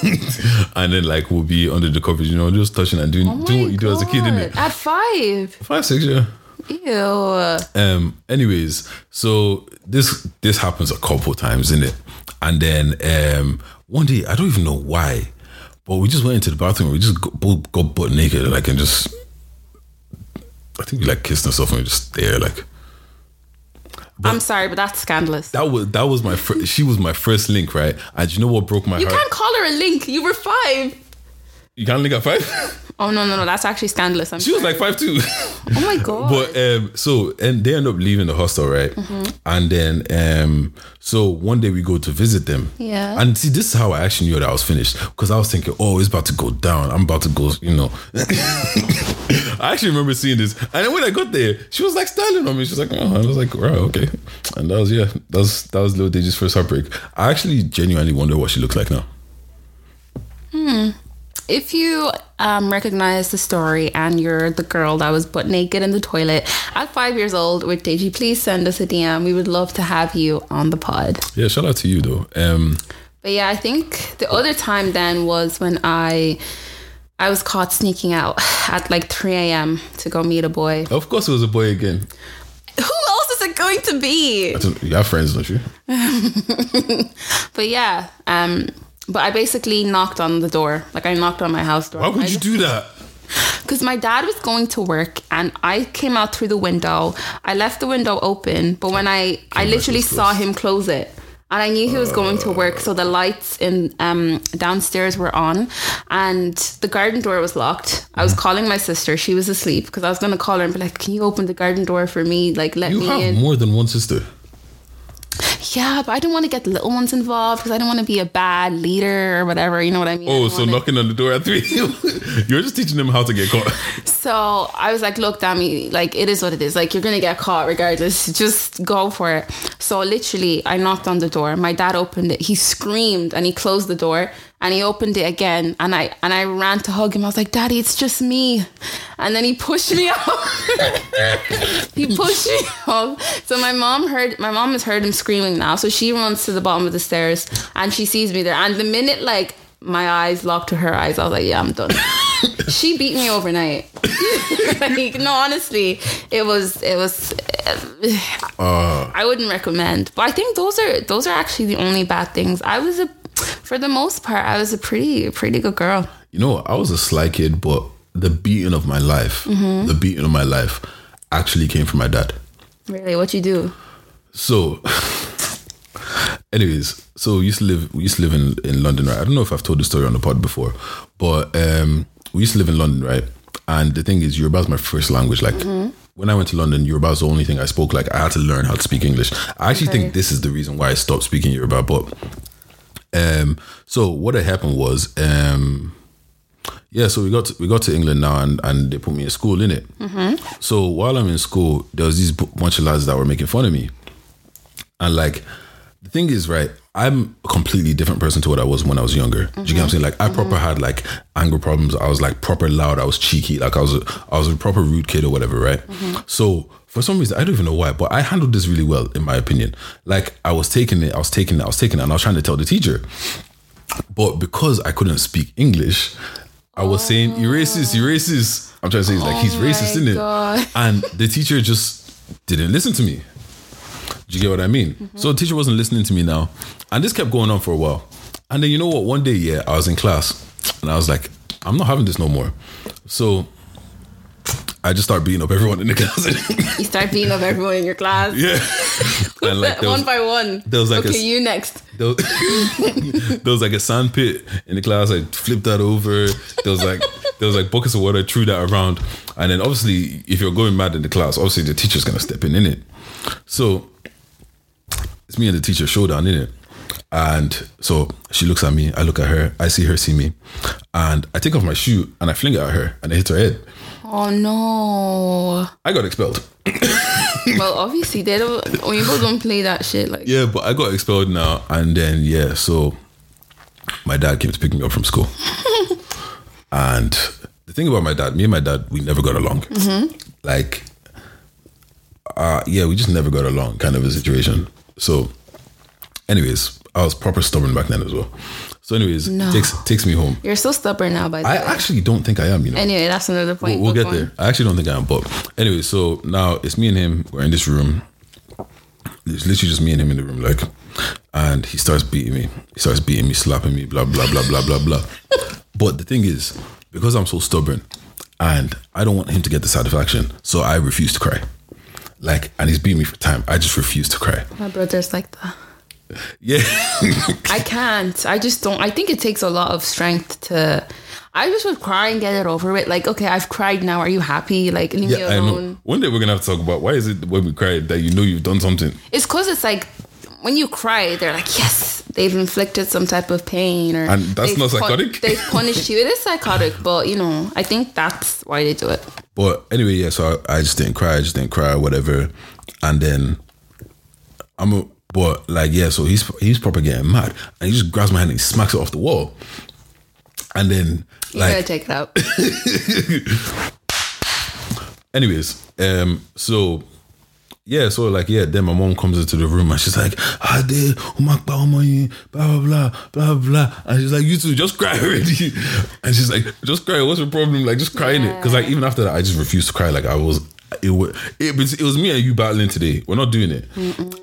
and then like we'll be under the covers, you know, just touching and doing
Oh
doing what you do as a kid, innit?
God. At five,
five, six, yeah.
Ew.
Um. Anyways, so this this happens a couple times, in it, and then um one day I don't even know why, but we just went into the bathroom. We just both got butt naked, like and just I think we like kissed and stuff, and we just there like
I'm sorry, but that's scandalous.
that was that was my first. She was my first link, right? And you know what broke my
You
heart?
can't call her a link. You were five.
You can't link at five.
Oh no, no, no. That's actually scandalous. I'm
she was like five two.
oh my god.
But um, so and they end up leaving the hostel, right?
Mm-hmm.
And then um, so one day we go to visit them.
Yeah.
And see, this is how I actually knew that I was finished because I was thinking, oh, it's about to go down. I'm about to go, you know. I actually remember seeing this, and then when I got there, she was like styling on me. She was like, oh, I was like, right, okay. And that was yeah, that was that was Little Deji's first heartbreak. I actually genuinely wonder what she looks like now.
If you um, recognize the story and you're the girl that was butt naked in the toilet at five years old with Deji, please send us a DM. We would love to have you on the pod.
Yeah, shout out to you though. Um,
But yeah, I think the other time then was when I I was caught sneaking out at like 3 a.m. to go meet a boy.
of course, it was a boy again.
Who else is it going to be?
You have friends, don't you?
But yeah, um, but I basically knocked on the door. Like I knocked on my house door.
Why would you do that?
Because my dad was going to work and I came out through the window. I left the window open, but when I I literally saw him close it. And I knew he was going to work, so the lights in um, downstairs were on, and the garden door was locked. I was calling my sister; she was asleep because I was going to call her and be like, "Can you open the garden door for me? Like, let
You
me
have
in."
more than one sister.
Yeah, but I don't want to get the little ones involved because I don't want to be a bad leader or whatever. You know what I mean?
Oh,
don't
so
wanna-
knocking on the door at three. You're just teaching them how to get caught.
So I was like, look, Dami, like it is what it is. Like you're gonna get caught regardless. Just go for it. So literally, I knocked on the door. My dad opened it. He screamed and he closed the door and he opened it again. And I and I ran to hug him. I was like, Daddy, it's just me. And then he pushed me off. he pushed me off. So my mom heard. My mom has heard him screaming now. So she runs to the bottom of the stairs and she sees me there. And the minute like my eyes locked to her eyes, I was like, yeah, I'm done. she beat me overnight. like, no, honestly, it was it was.
Uh,
I wouldn't recommend, but I think those are those are actually the only bad things. I was a, for the most part, I was a pretty pretty good girl.
you know. I was a sly kid, but the beating of my life,
Mm-hmm.
the beating of my life, actually came from my dad.
Really, what you do?
So, anyways, so we used to live. We used to live in in London, right? I don't know if I've told the story on the pod before, but um, we used to live in London, right? And the thing is, Yoruba is my first language. Like when I went to London, Yoruba was the only thing I spoke. Like I had to learn how to speak English. I actually
Okay.
think this is the reason why I stopped speaking Yoruba. But um, so what had happened was, um, yeah, so we got to, we got to England now, and and they put me in school in it. So while I'm in school, there was these bunch of lads that were making fun of me, and like the thing is, right, I'm a completely different person to what I was when I was younger. Do you get what I'm saying? Like I proper had like anger problems. I was like proper loud. I was cheeky. Like I was a, I was a proper rude kid or whatever, right? So for some reason, I don't even know why, but I handled this really well, in my opinion. Like I was taking it, I was taking it, I was taking it, and I was trying to tell the teacher. But because I couldn't speak English, I was saying, "You racist, you racist." I'm trying to say, like, he's
Oh
racist, isn't it? And the teacher just didn't listen to me. Do you get what I mean?
Mm-hmm.
So the teacher wasn't listening to me now. And this kept going on for a while. And then you know what? One day, yeah, I was in class and I was like, I'm not having this no more. So I just start beating up everyone in the class.
You start beating up everyone in your class.
yeah. And like was,
one by one.
there was like
okay,
s-
you next.
there was, there was like a sand pit in the class. I flipped that over. There was like there was like buckets of water. Threw that around, and then obviously, if you're going mad in the class, obviously the teacher's gonna step in in it. So it's me and the teacher showdown in it, and so she looks at me. I look at her. I see her see me, and I take off my shoe and I fling it at her, and it hits her head.
Oh no.
I got expelled.
well, obviously they don't. Oyinbo don't play that shit. Like
Yeah, but I got expelled now, and then yeah, so my dad came to pick me up from school, and the thing about my dad, me and my dad, we never got along. Like, uh, yeah, we just never got along, kind of a situation. So, anyways, I was proper stubborn back then as well. So, anyways,
No.
takes takes me home.
you're so stubborn now. By the
I
way.
actually don't think I am. You know,
Anyway, that's another point.
we'll, we'll get there. I actually don't think I am, but anyway, so now it's me and him. We're in this room. It's literally just me and him in the room, like, and he starts beating me. He starts beating me, slapping me, blah blah blah blah blah blah. But the thing is, because I'm so stubborn, and I don't want him to get the satisfaction, so I refuse to cry. Like, and he's beating me for time. I just refuse to cry.
My brother's like that.
Yeah,
I can't. I just don't. I think it takes a lot of strength to. I just would cry and get it over with. Like, okay, I've cried now. Are you happy? Like, leave me
yeah, I know.
alone.
One day we're gonna have to talk about why is it when we cry that you know you've done something.
It's because it's like when you cry, they're like, yes, they've inflicted some type of pain, or
And that's
they've
not psychotic?
they've punished you. It is psychotic, but you know, I think that's why they do it.
But anyway, yeah. So I, I just didn't cry. I just didn't cry, whatever. And then I'm, a, but like yeah. So he's he's probably getting mad, and he just grabs my hand and he smacks it off the wall. And then
You gotta
like,
take it out.
anyways, um, so yeah, so like yeah, then my mom comes into the room and she's like, "Ah, de, umakba omoyin, blah blah blah blah blah," and she's like, "You two, just cry already," and she's like, "Just cry. What's the problem? Like, just cry in it." Because like even after that, I just refused to cry. Like I was. It was it, was- it was me and you battling today. We're not doing it.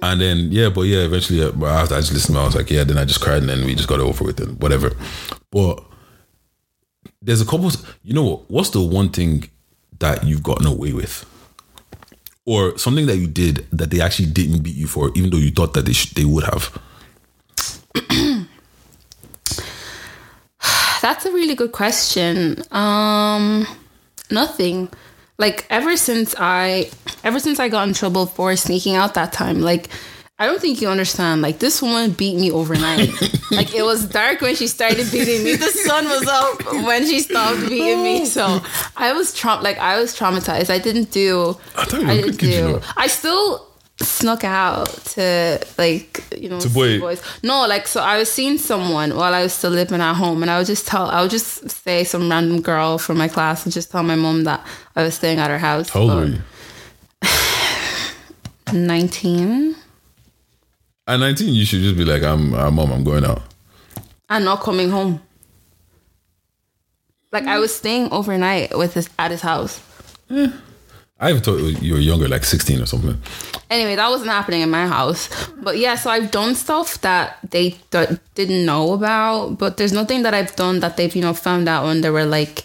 And then yeah, but yeah, eventually, uh, but after I just listened, I was like, yeah. Then I just cried, and then we just got it over with and whatever. But there's a couple. You know what? What's the one thing that you've gotten away with? or something that you did that they actually didn't beat you for, even though you thought that they should, they would have.
That's a really good question. Um, nothing. Like ever since I, ever since I got in trouble for sneaking out that time, like I don't think you understand. Like this woman beat me overnight. like it was dark when she started beating me. The sun was up when she stopped beating me. So I was tra- like I was traumatized. I didn't do.
I thought you were a
didn't
kid, you know.
I still snuck out to like you know
To
boys. No, like so I was seeing someone while I was still living at home, and I would just tell I would just say some random girl from my class and just tell my mom that I was staying at her house.
How old were you?
Nineteen.
At 19, you should just be like, I'm, uh, mom, I'm going out.
and not coming home. Like I was staying overnight with his at his house.
I even thought you were younger, like 16 or something.
Anyway, that wasn't happening in my house. But yeah, so I've done stuff that they d- didn't know about. But there's nothing that I've done that they've you know found out when they were like,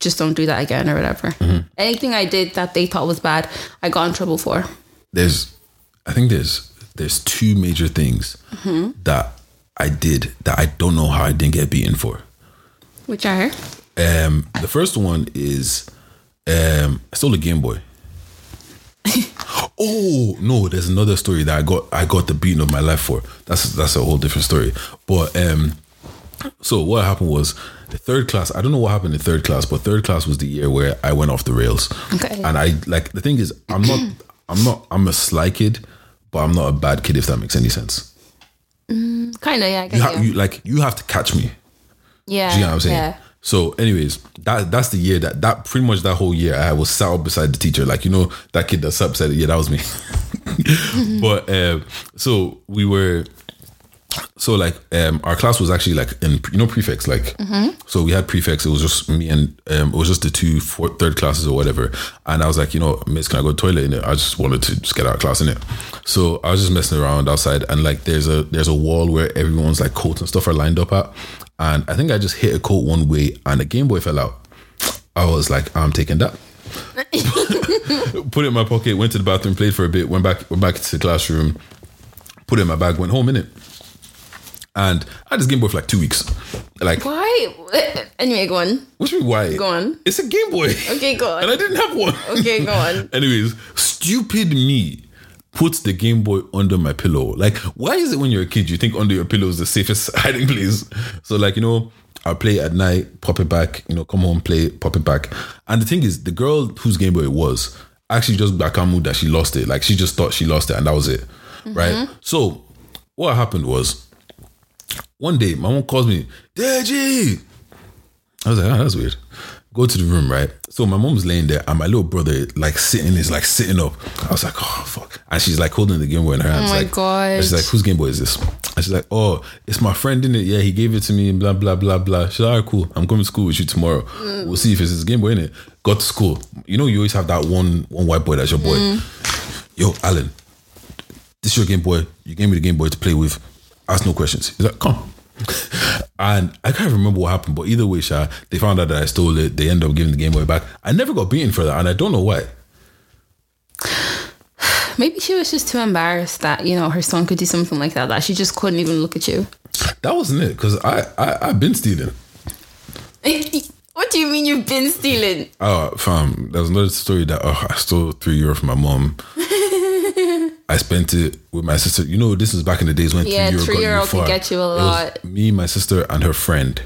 just don't do that again or whatever. Anything I did that they thought was bad, I got in trouble for.
There's, I think there's, there's two major things that I did that I don't know how I didn't get beaten for.
Which are
Um, the first one is, um, I stole a Game Boy. oh no, there's another story that I got I got the beating of my life for. That's that's a whole different story. But um, so what happened was the third class. I don't know what happened in third class, but third class was the year where I went off the rails.
Okay.
And I like the thing is, I'm not, I'm not, I'm a sly kid, but I'm not a bad kid if that makes any sense.
kind of yeah, I
You, ha-
you.
like you have to catch me.
yeah,
Do you know what I'm saying?
yeah.
So, anyways, that that's the year that that pretty much that whole year I was sat up beside the teacher, like you know that kid that sat beside it. Yeah, that was me. but um, so we were, so like um, our class was actually like in you know prefects, like so we had prefects. It was just me and um, it was just the two fourth, third classes or whatever. And I was like, you know, Miss, can I go to the toilet? In it, I just wanted to just get out of class in it. So I was just messing around outside, and like there's a there's a wall where everyone's like coats and stuff are lined up at, and I think I just hit a coat one way, and the Game Boy fell out. I was like, I'm taking that. put it in my pocket, went to the bathroom, played for a bit, went back, went back to the classroom, put it in my bag, went home in it. And I had this Game Boy for like two weeks. Like,
Why? Anyway, go on.
you mean why?
Go on.
It's a Game Boy.
Okay, go on.
And I didn't have one.
Okay, go on.
Anyways, stupid me puts the Game Boy under my pillow. Like, why is it when you're a kid you think under your pillow is the safest hiding place? So, like, you know, I'll play at night, pop it back, you know, come home, play, pop it back. And the thing is, the girl whose Game Boy it was actually just back on mood that she lost it. Like, she just thought she lost it and that was it. Mm-hmm. Right? So, what happened was, one day, my mom calls me, Deji. I was like, oh, that's weird. Go to the room, right? So my mom's laying there, and my little brother, like sitting, is like sitting up. I was like, oh fuck, and she's like holding the Game Boy in her hands.
Oh my
like,
God.
and She's like, whose Game Boy is this? And she's like, oh, it's my friend in it. Yeah, he gave it to me. And blah blah blah blah. She's like, all right, cool. I'm coming to school with you tomorrow.
Mm.
We'll see if it's his Game Boy in it. Got to school. You know, you always have that one one white boy that's your boy.
Mm.
Yo, Alan, this is your Game Boy. You gave me the Game Boy to play with. Ask no questions. He's like, come. And I can't remember what happened, but either way, Sha, they found out that I stole it. They ended up giving the Game Boy back. I never got beaten for that, and I don't know why.
Maybe she was just too embarrassed that you know her son could do something like that. That she just couldn't even look at you.
That wasn't it, because I, I I've been stealing.
what do you mean you've been stealing?
Oh, fam, there was another story that oh, I stole three euro from my mom. I spent it with my sister. You know, this was back in the days when
Yeah,
three euro,
three
got
euro
you
can get you a lot.
me, my sister, and her friend,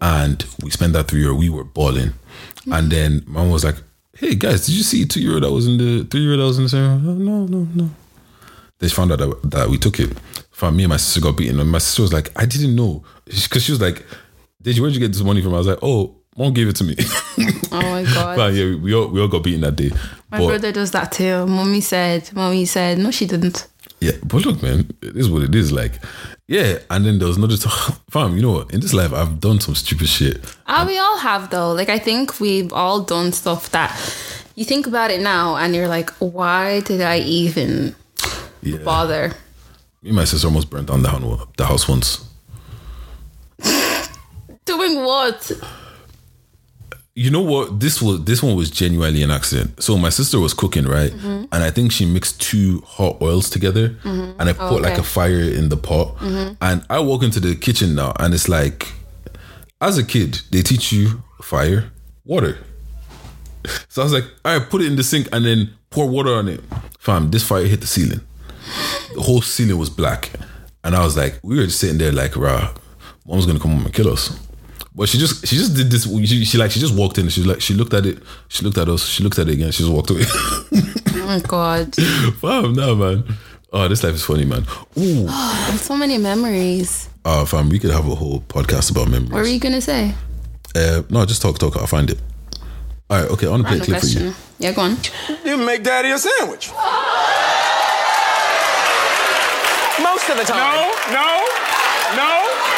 and we spent that three euro. We were balling, and then mom was like, "Hey guys, did you see two euro that was in the three euro that was in the same?" room?" No, no, no. They found out that, that we took it. From me and my sister got beaten, and my sister was like, "I didn't know," because she was like, "Did you? Where'd you get this money from?" I was like, "Oh." Mom gave it to me.
Oh my god.
But yeah, we, we all we all got beaten that day.
My
but
brother does that too. Mommy said, Mommy said, no, she didn't.
yeah, but look, man, it is what it is. Like, yeah, and then there was another time, fam. You know what? In this life, I've done some stupid shit.
Ah, we all have though. Like I think we've all done stuff that you think about it now and you're like, why did I even
Yeah,
bother?
me and my sister almost burnt down the house once.
Doing what?
You know what? This was this one was genuinely an accident. So my sister was cooking, right?
Mm-hmm.
And I think she mixed two hot oils together, and I put like
okay.
a fire in the pot. And I walk into the kitchen now, and it's like, as a kid, they teach you fire, water. So I was like, all right, put it in the sink and then pour water on it. Fam, this fire hit the ceiling. the whole ceiling was black, and I was like, we were just sitting there like, rah, mom's gonna come home and kill us. But she just she just did this. She, she like she just walked in. and She like she looked at it. She looked at us. She looked at it again. She just walked away.
Oh my god.
fam, no man. Oh, this life is funny, man. Ooh,
so many memories.
uh, fam, we could have a whole podcast about memories.
What were you gonna say?
Uh, no, just talk, talk. I'll find it. All right, okay. I want to play a
Random
clip for you.
Yeah, go on.
You make daddy a sandwich.
Most of the time.
No, no, no,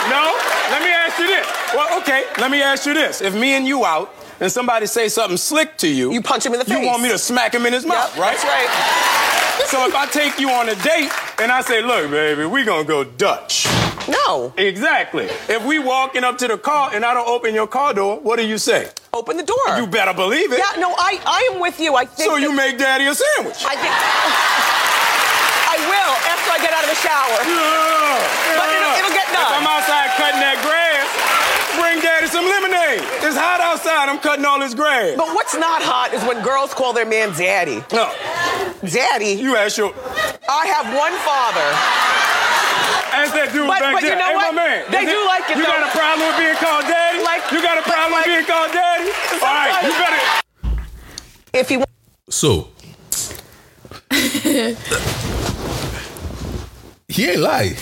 no. Let me ask you this. Well, okay, let me ask you this. If me and you out and somebody say something slick to you,
You punch him in the face.
You want me to smack him in his
Yep,
mouth, right?
That's right.
So if I take you on a date and I say, look, baby, we gonna go Dutch.
No.
Exactly. If we walking up to the car and I don't open your car door, what do you say?
Open the door.
You better believe it.
Yeah, no, I, I am with you. I think.
So you make daddy a sandwich.
I think. I will after I get out of the shower.
Yeah,
But it'll- it'll get done.
If I'm outside cutting that grass, bring daddy some lemonade. It's hot outside. I'm cutting all this grass.
But what's not hot is when girls call their man daddy.
No,
Daddy.
you ask your
I have one father.
ask that dude
But-
back
but you
there.
know
hey,
what?
my man.
They
is
do like it,
You got a problem with being called daddy?
Like-
you got a problem
like-
with being called daddy? All right, you better.
If he wa-
So he ain't lie.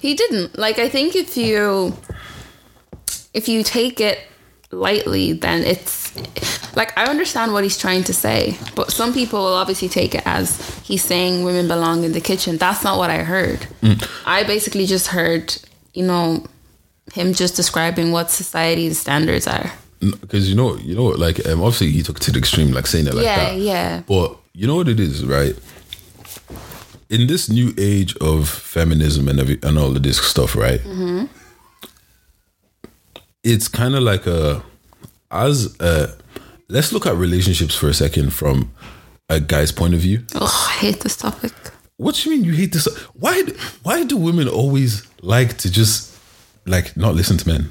He didn't. Like I think if you if you take it lightly, then it's like I understand what he's trying to say, but some people will obviously take it as he's saying women belong in the kitchen. That's not what I heard. I basically just heard, you know, him just describing what society's standards are.
Because you know, you know, like um, obviously he took it to the extreme, like saying it like
Yeah,
that.
yeah. Yeah.
But you know what it is, right? In this new age of feminism and every and all of this stuff, right?
Mm-hmm.
It's kind of like a as a let's look at relationships for a second from a guy's point of view.
Oh, I hate this topic.
What do you mean you hate this? Why? do- Why do women always like to just like not listen to men?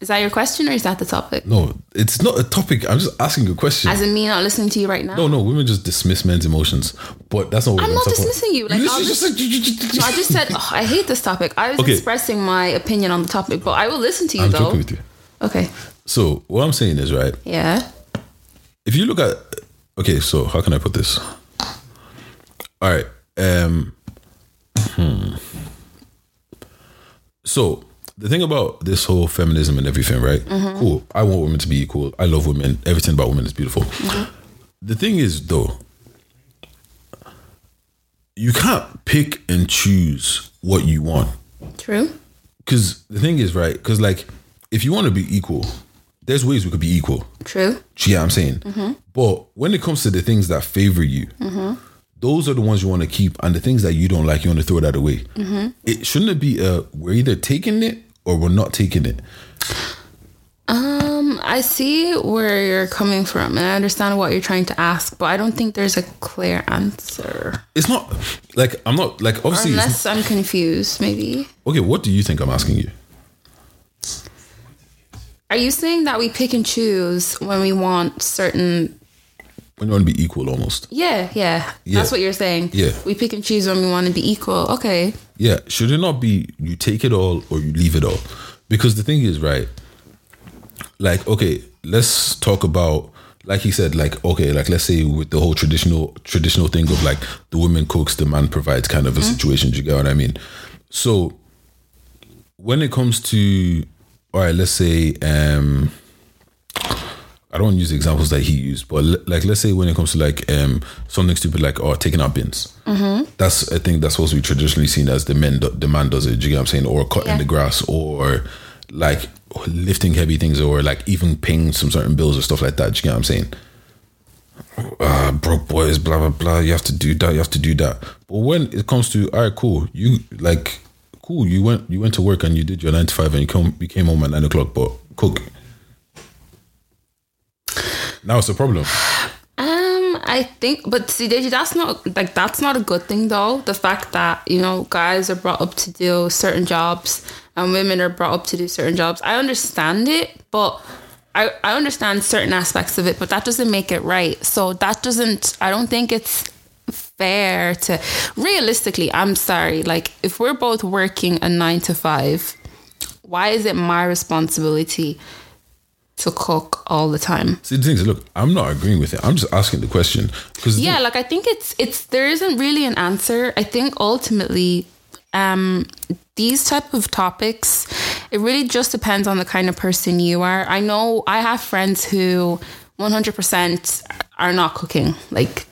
Is that your question or is that the topic?
No, it's not a topic. I'm just asking a question.
As in me not listening to you right now?
no, no, women just dismiss men's emotions, but that's not. What
I'm not
talking about.
dismissing you. Like,
You just-
just-
just-
No, I just said oh, I hate this topic. I was
Okay.
expressing my opinion on the topic, but I will listen to you
I'm
though.
joking with you.
Okay.
So what I'm saying is right.
Yeah.
If you look at, okay, so how can I put this? All right. Um. hmm. So the thing about this whole feminism and everything, right? Mm-hmm. Cool. I want women to be equal. I love women. Everything about women is beautiful. Mm-hmm. The thing is, though, you can't pick and choose what you want.
True.
Because the thing is, right? Because like, if you want to be equal, there's ways we could be equal.
True.
Yeah, I'm saying? Mm-hmm. But when it comes to the things that favor you, those are the ones you want to keep, and the things that you don't like, you want to throw that away. It shouldn't it be uh we're either taking it or we're not taking it.
Um, I see where you're coming from, and I understand what you're trying to ask, but I don't think there's a clear answer.
It's not like I'm not like obviously. it's
Unless I'm confused, maybe.
okay, what do you think I'm asking you?
Are you saying that we pick and choose when we want certain?
When you want to be equal, almost.
Yeah, yeah.
Yeah.
That's what you're saying.
Yeah.
We pick and choose when we want to be equal. Okay.
Yeah, should it not be you take it all or you leave it all? Because the thing is, right? Like, okay, let's talk about like he said, like, okay, like let's say with the whole traditional traditional thing of like the woman cooks, the man provides kind of a situation. Do you get what I mean? So when it comes to all right, let's say um I don't use the examples that he used, but le- like let's say when it comes to like um something stupid like oh taking out bins, that's I think that's supposed to be traditionally seen as the men do- the man does it. Do you get what I'm saying? Or cutting
Yeah.
the grass, or like lifting heavy things, or like even paying some certain bills or stuff like that. Do you get what I'm saying? Uh, broke boys, blah blah blah. You have to do that. You have to do that. But when it comes to all right, cool. You like cool. You went you went to work and you did your nine to five and you come you came home at nine o'clock. But cook. Now it's a problem.
Um, I think, but see, Deji, that's not like that's not a good thing though. The fact that you know guys are brought up to do certain jobs and women are brought up to do certain jobs. I understand it, but I I understand certain aspects of it, but that doesn't make it right. So that doesn't. I don't think it's fair to realistically, I'm sorry, like if we're both working a 9 to 5, why is it my responsibility to cook all the time?
See, the thing is, look, I'm not agreeing with it. I'm just asking the question because
yeah like i think it's it's there isn't really an answer i think ultimately um these type of topics it really just depends on the kind of person you are i know i have friends who 100% are not cooking like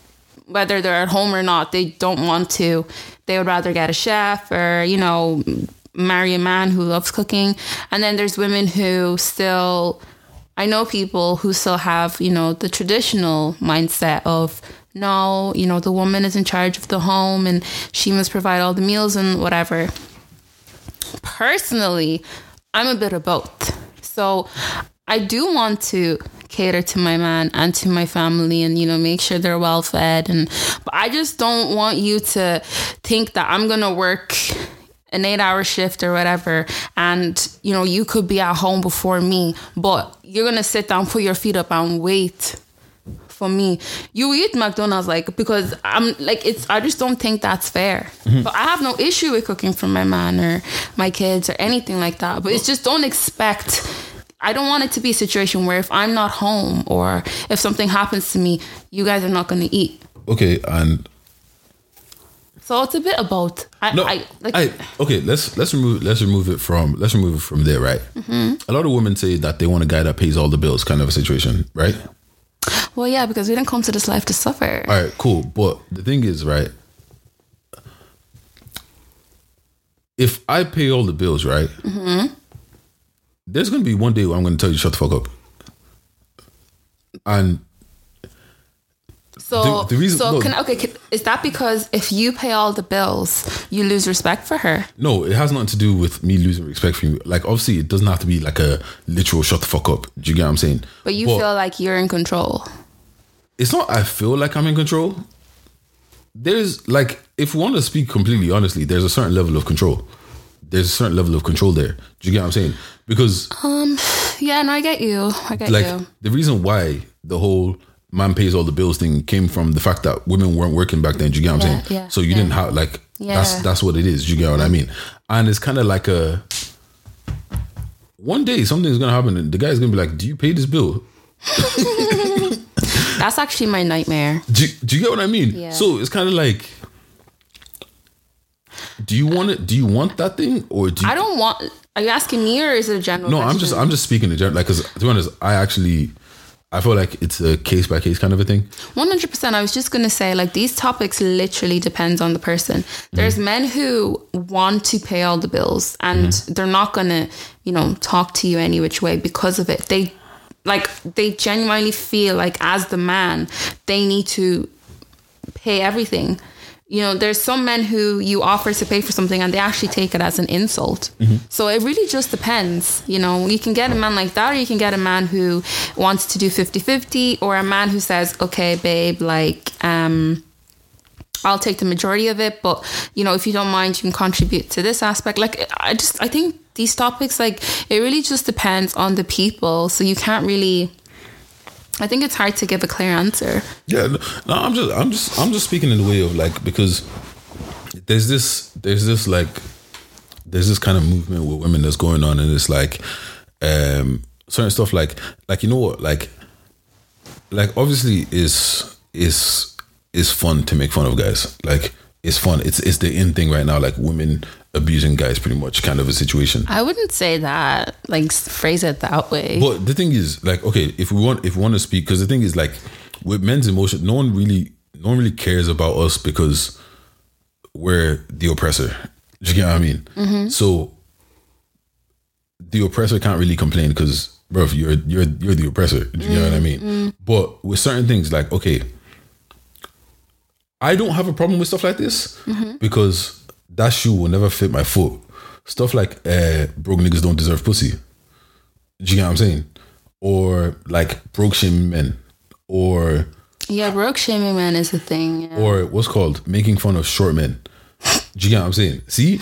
whether they're at home or not they don't want to they would rather get a chef or you know marry a man who loves cooking and then there's women who still I know people who still have, you know, the traditional mindset of no, you know, the woman is in charge of the home and she must provide all the meals and whatever. Personally, I'm a bit of both. So I do want to cater to my man and to my family and you know make sure they're well fed and but I just don't want you to think that I'm going to work an eight hour shift or whatever. And you know you could be at home before me but you're gonna sit down put your feet up and wait for me. You eat mcdonald's like because i'm like it's i just don't think that's fair. Mm-hmm. But i have no issue with cooking for my man or my kids or anything like that. But it's just don't expect I don't want it to be a situation where if I'm not home or if something happens to me, you guys are not going to eat.
okay, and
So it's a bit of both. I,
no,
I like.
I okay. Let's let's remove let's remove it from let's remove it from there, right?
Mm-hmm.
A lot of women say that they want a guy that pays all the bills, kind of a situation, right?
well, yeah, because we didn't come to this life to suffer.
All right, cool. But the thing is, right? If I pay all the bills, right?
Mm-hmm.
There's gonna be one day where I'm gonna tell you shut the fuck up. And
So,
The- the reason-
so
no.
can okay, can, is that because if you pay all the bills, you lose respect for her?
no, it has nothing to do with me losing respect for you. Like, obviously, it doesn't have to be like a literal shut the fuck up. Do you get what I'm saying?
But you feel like you're in control.
it's not I feel like I'm in control. There's like if we want to speak completely honestly, there's a certain level of control. There's a certain level of control there. Do you get what I'm saying? Because um,
Yeah, no, I get you. I get
like
you.
the reason why the whole man pays all the bills thing came from the fact that women weren't working back then. Do you get what I'm
Yeah,
saying?
yeah,
so you
yeah.
didn't have like that's that's what it is. Do you get what I mean? And it's kind of like a one day something's gonna happen and the guy's gonna be like, "Do you pay this bill?"
That's actually my nightmare.
Do you, do you get what I mean?
Yeah.
So it's kind of like, do you want it? Do you want that thing, or do you?
I don't want. Are you asking me or is it a general?
no, I'm just? I'm just speaking in general. Like, cause to be honest, I actually I feel like it's a case by case kind of a thing.
100% i was just going to say like these topics literally depends on the person there's
Mm-hmm.
men who want to pay all the bills and
Mm-hmm.
they're not going to you know talk to you any which way because of it they like they genuinely feel like as the man they need to pay everything you know there's some men who you offer to pay for something and they actually take it as an insult so it really just depends you know you can get a man like that or you can get a man who wants to do 50-50 or a man who says okay babe like um I'll take the majority of it, but you know, if you don't mind, you can contribute to this aspect. Like, I just, I think these topics, like, it really just depends on the people. So you can't really, I think it's hard to give a clear answer.
Yeah, no, I'm just I'm just I'm just speaking in the way of like because there's this there's this like there's this kind of movement with women that's going on and it's like um certain stuff like like you know what like like obviously is is is fun to make fun of guys. Like it's fun. It's it's the in thing right now. Like women abusing guys pretty much kind of a situation
I wouldn't say that, like, phrase it that way.
but the thing is, like, okay, if we want, if we want to speak, because the thing is, like, with men's emotion, no one really, no one really cares about us because we're the oppressor. Do you get what I mean? Mm-hmm. So the oppressor can't really complain because, bro, you're you're you're the oppressor. Do you know what I mean? Mm-hmm. Mm-hmm. But with certain things, like, okay, I don't have a problem with stuff like this because that shoe will never fit my foot. Stuff like uh, broke niggas don't deserve pussy. Do you get what I'm saying? Or like broke shaming men, or
yeah, broke shaming man is a thing. Yeah.
or what's called making fun of short men. Do you get what I'm saying? See,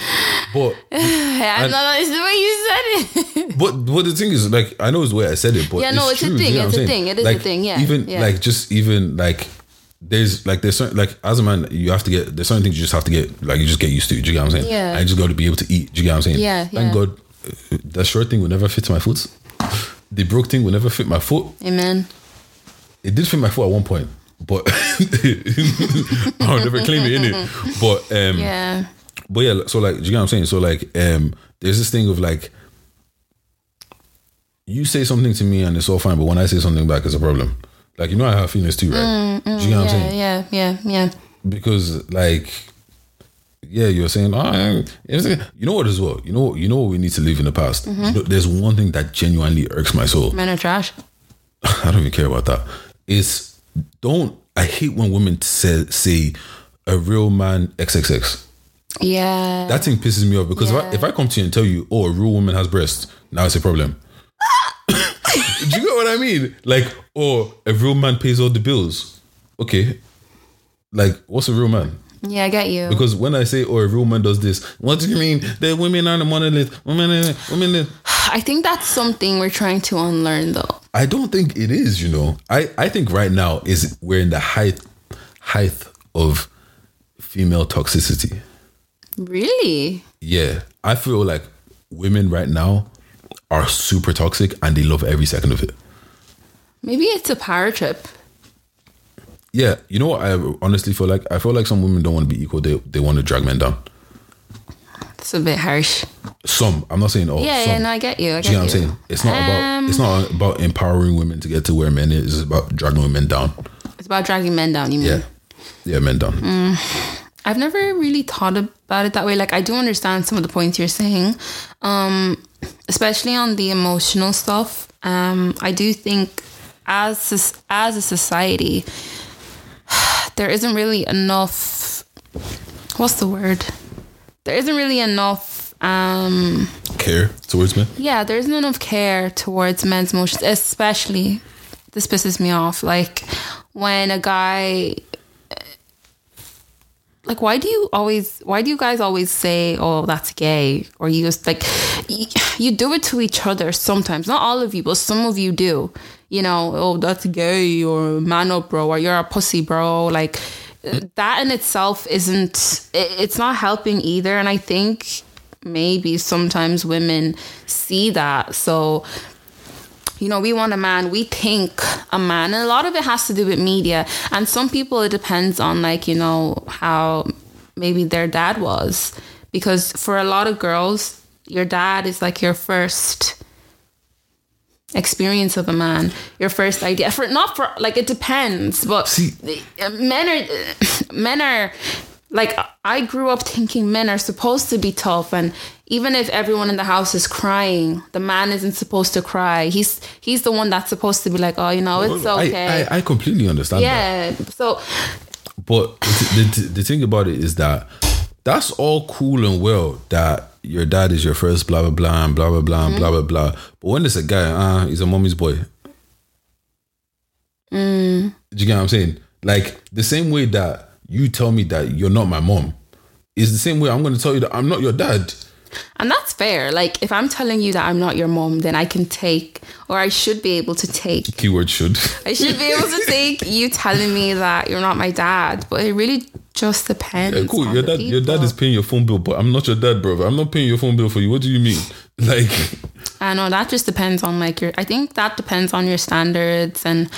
but
I know it's the way you said it.
but but the thing is, like, I know it's the way I said it, but
Yeah, no, it's a
true,
thing,
you know
it's a
saying?
thing, it is a thing, yeah,
Even
yeah.
like just even like there's like there's certain like as a man you have to get there's certain things you just have to get like you just get used to. Do you get what I'm saying?
Yeah.
I just got to be able to eat. Do you get what I'm saying?
Yeah,
Thank
yeah.
God, uh, that short thing will never fit my foot. The broke thing will never fit my foot.
Amen.
It did fit my foot at one point, but I'll never claim it in it. But um,
Yeah.
but yeah, so like, do you get what I'm saying? So like, um, there's this thing of like, you say something to me and it's all fine, but when I say something back, it's a problem. Like you know, I have feelings too, right? Mm, mm, do you know what I'm saying?
yeah, yeah, yeah.
Because like, yeah, you're saying, oh, yeah, you know what as well. You know, you know what we need to leave in the past.
Mm-hmm.
You know, there's one thing that genuinely irks my soul.
Men are trash.
I don't even care about that. Is don't I hate when women say say a real man XXX.
Yeah.
That thing pisses me off because if, I, if I come to you and tell you, oh, a real woman has breasts, now it's a problem. Do you get what I mean? Like, oh, a real man pays all the bills. Okay. Like, what's a real man?
yeah, I get you.
Because when I say, oh, a real man does this, what do you mean? The women are the monolith. Women, women.
I think that's something we're trying to unlearn though.
I don't think it is. You know, I I think right now is we're in the height height of female toxicity.
Really?
Yeah, I feel like women right now are super toxic and they love every second of it.
Maybe it's a power trip.
Yeah, you know what I honestly feel like? I feel like some women don't want to be equal. They they want to drag men down.
It's a bit harsh.
Some, I'm not saying all.
yeah,
some.
yeah, no, I get you. I
Do you
get
know what I'm saying? It's not about it's
Um,
not about empowering women to get to where men is. It's about dragging women down.
It's about dragging men down, you mean?
Yeah, yeah, men down.
Mm. I've never really thought about it that way. Like I do understand some of the points you're saying, um, especially on the emotional stuff. Um, I do think as as a society, there isn't really enough. What's the word? There isn't really enough. Um,
Care towards men.
yeah, there isn't enough care towards men's emotions, especially. This pisses me off. Like when a guy like why do you always why do you guys always say oh that's gay or you just like you, you do it to each other sometimes. Not all of you but some of you do. You know oh that's gay or man up bro or you're a pussy bro. Like that in itself isn't it, it's not helping either and i think maybe sometimes women see that. So you know, we want a man, we think a man. And a lot of it has to do with media. And some people, it depends on, like, you know, how maybe their dad was. Because for a lot of girls, your dad is like your first experience of a man, your first idea. For not for, like, it depends. But
See- uh,
men are, uh, men are, like, I grew up thinking men are supposed to be tough and even if everyone in the house is crying, the man isn't supposed to cry. He's he's the one that's supposed to be like, oh, you know, it's okay.
I, I, completely understand that.
yeah. So
But the, the, the thing about it is that that's all cool and well that your dad is your first blah blah blah and blah blah blah and blah blah blah. But when it's a guy, ah, he's a mommy's boy. Do you get what I'm saying? Like the same way that you tell me that you're not my mom is the same way I'm going to tell you that I'm not your dad.
And that's fair. Like if I'm telling you that I'm not your mom, then I can take or I should be able to take
Keyword should.
I should be able to take you telling me that you're not my dad. But it really just depends.
Yeah, cool. Your dad, your dad is paying your phone bill, but I'm not your dad, brother. I'm not paying your phone bill for you. What do you mean? Like,
I know that just depends on like your I think that depends on your standards and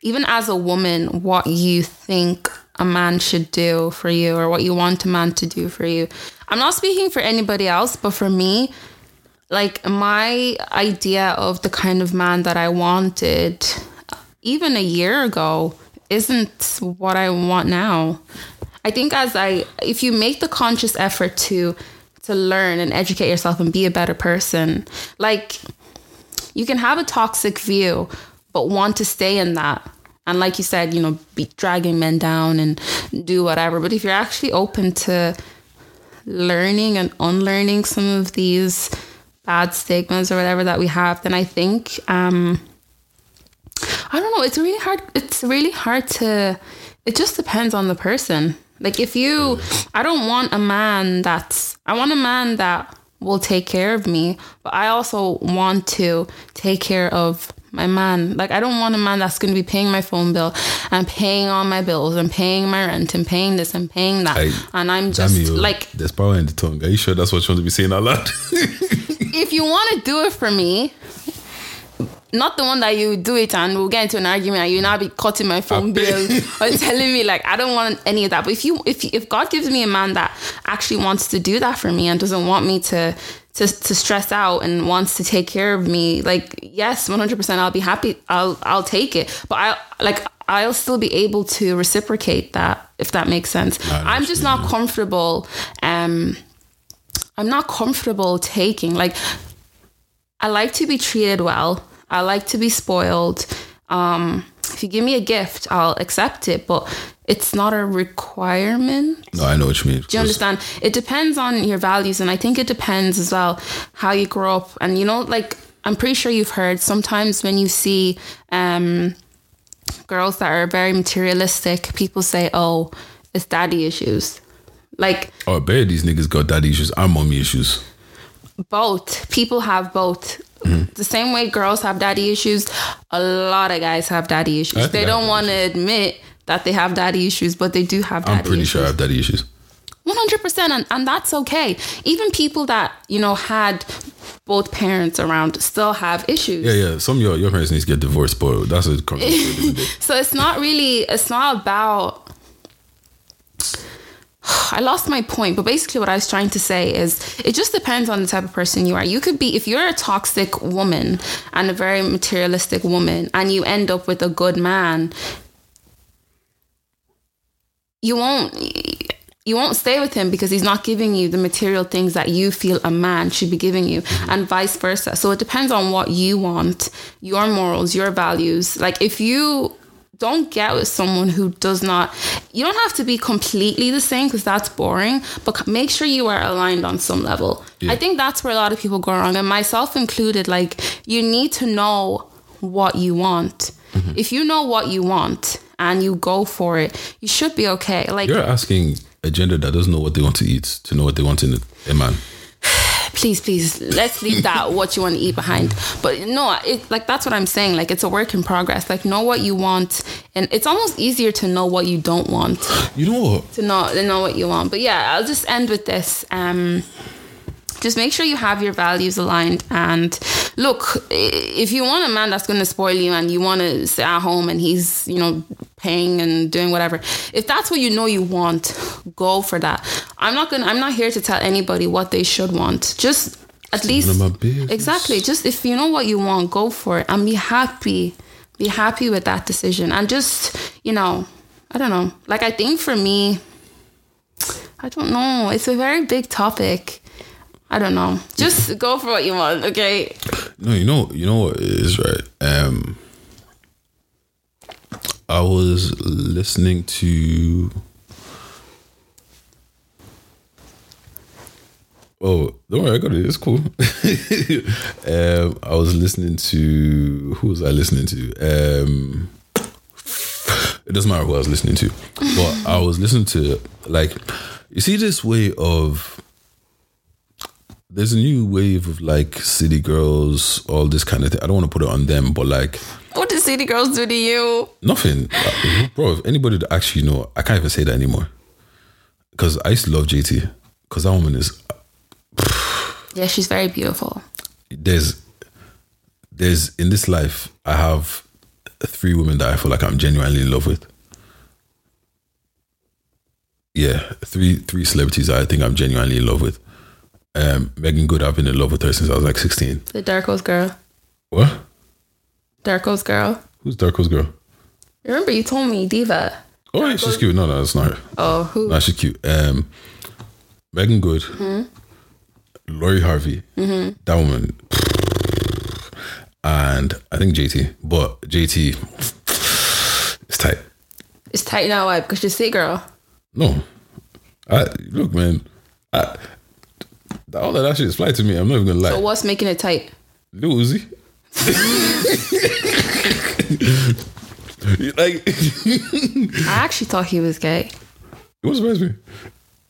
even as a woman what you think a man should do for you or what you want a man to do for you. I'm not speaking for anybody else, but for me, like my idea of the kind of man that I wanted uh, even a year ago isn't what I want now. I think as I if you make the conscious effort to to learn and educate yourself and be a better person, like you can have a toxic view but want to stay in that. And like you said, you know, be dragging men down and do whatever. But if you're actually open to learning and unlearning some of these bad stigmas or whatever that we have, then I think um I don't know, it's really hard it's really hard to it just depends on the person. Like if you I don't want a man that's I want a man that will take care of me, but I also want to take care of my man. Like I don't want a man that's going to be paying my phone bill and paying all my bills and paying my rent and paying this and paying that. And I'm just like,
there's power in the tongue. Are you sure that's what you want to be saying out loud?
if you want to do it for me, not the one that you do it and we'll get into an argument and you now be cutting my phone bill or telling me like I don't want any of that. But if you if if God gives me a man that actually wants to do that for me and doesn't want me to to, to stress out and wants to take care of me, like yes, one hundred percent, I'll be happy. I'll I'll take it. But I like I'll still be able to reciprocate that if that makes sense.
Know
I'm just not comfortable. Um, I'm not comfortable taking like I like to be treated well. I like to be spoiled. Um, if you give me a gift, I'll accept it, but it's not a requirement.
no, I know what you mean.
Do you understand? It depends on your values, and I think it depends as well how you grow up. And you know, like I'm pretty sure you've heard sometimes when you see um, girls that are very materialistic, people say, "Oh, it's daddy issues." Like
Oh, I bet these niggas got daddy issues and mommy issues.
both people have both
Mm-hmm.
the same way girls have daddy issues a lot of guys have daddy issues they don't want to admit that they have daddy issues but they do have daddy issues.
I'm pretty
issues
sure I have daddy issues.
100% and, and that's okay even people that you know had both parents around still have issues
Yeah, yeah. Some of your, your parents need to get divorced, but that's a conversation. for a
so it's not really it's not about I lost my point, but basically what I was trying to say is it just depends on the type of person you are. You could be if you're a toxic woman and a very materialistic woman and you end up with a good man, you won't you won't stay with him because he's not giving you the material things that you feel a man should be giving you and vice versa so it depends on what you want your morals your values like if you don't get with someone who does not you don't have to be completely the same because that's boring but make sure you are aligned on some level. I think that's where a lot of people go wrong and myself included like you need to know what you want. Mm-hmm. If you know what you want and you go for it you should be okay like
You're asking a gender that doesn't know what they want to eat to know what they want in a, a man.
Please please let's leave that what you want to eat behind. But no it, like that's what i'm saying like it's a work in progress. Like know what you want and it's almost easier to know what you don't want.
You know what?
to know to know what you want. But yeah i'll just end with this um just make sure you have your values aligned. And look if you want a man that's going to spoil you and you want to sit at home and he's you know paying and doing whatever if that's what you know you want go for that. I'm not gonna i'm not here to tell anybody what they should want. Just at least
none of my business.
exactly. Just if you know what you want go for it and be happy. Be happy with that decision. And just you know i don't know. Like i think for me I don't know. It's a very big topic. I don't know. Just go for what you want, okay?
No, you know, you know what is right. Um, I was listening to. Oh, don't worry, I got it. It's cool. um, I was listening to who was I listening to? Um, it doesn't matter who I was listening to, but I was listening to like you see this way of there's a new wave of like city girls, all this kind of thing. I don't want to put it on them, but like
What do city girls do to you?
nothing, Uh, bro. If anybody that actually know, I can't even say that anymore because I used to love JT because that woman is
Yeah, she's very beautiful.
there's there's in this life I have three women that I feel like I'm genuinely in love with. Yeah, three three celebrities that I think I'm genuinely in love with. Um, Meagan Good, I've been in love with her since I was like 16.
The Darko's girl.
What?
Darko's girl.
Who's Darko's girl?
Remember you told me Diva.
Oh, yeah, she's cute. No, no, that's not her.
Oh, who?
No, she's cute. Um, Meagan Good, Lori Harvey, that woman, and I think JT. But JT, it's tight.
It's tight now, why? Because she's a girl.
No, I look, man. I, all of that shit is fly to me. I'm not even gonna lie.
So what's making it tight?
Lil Uzi. like,
I actually thought he was gay.
It was surprise me.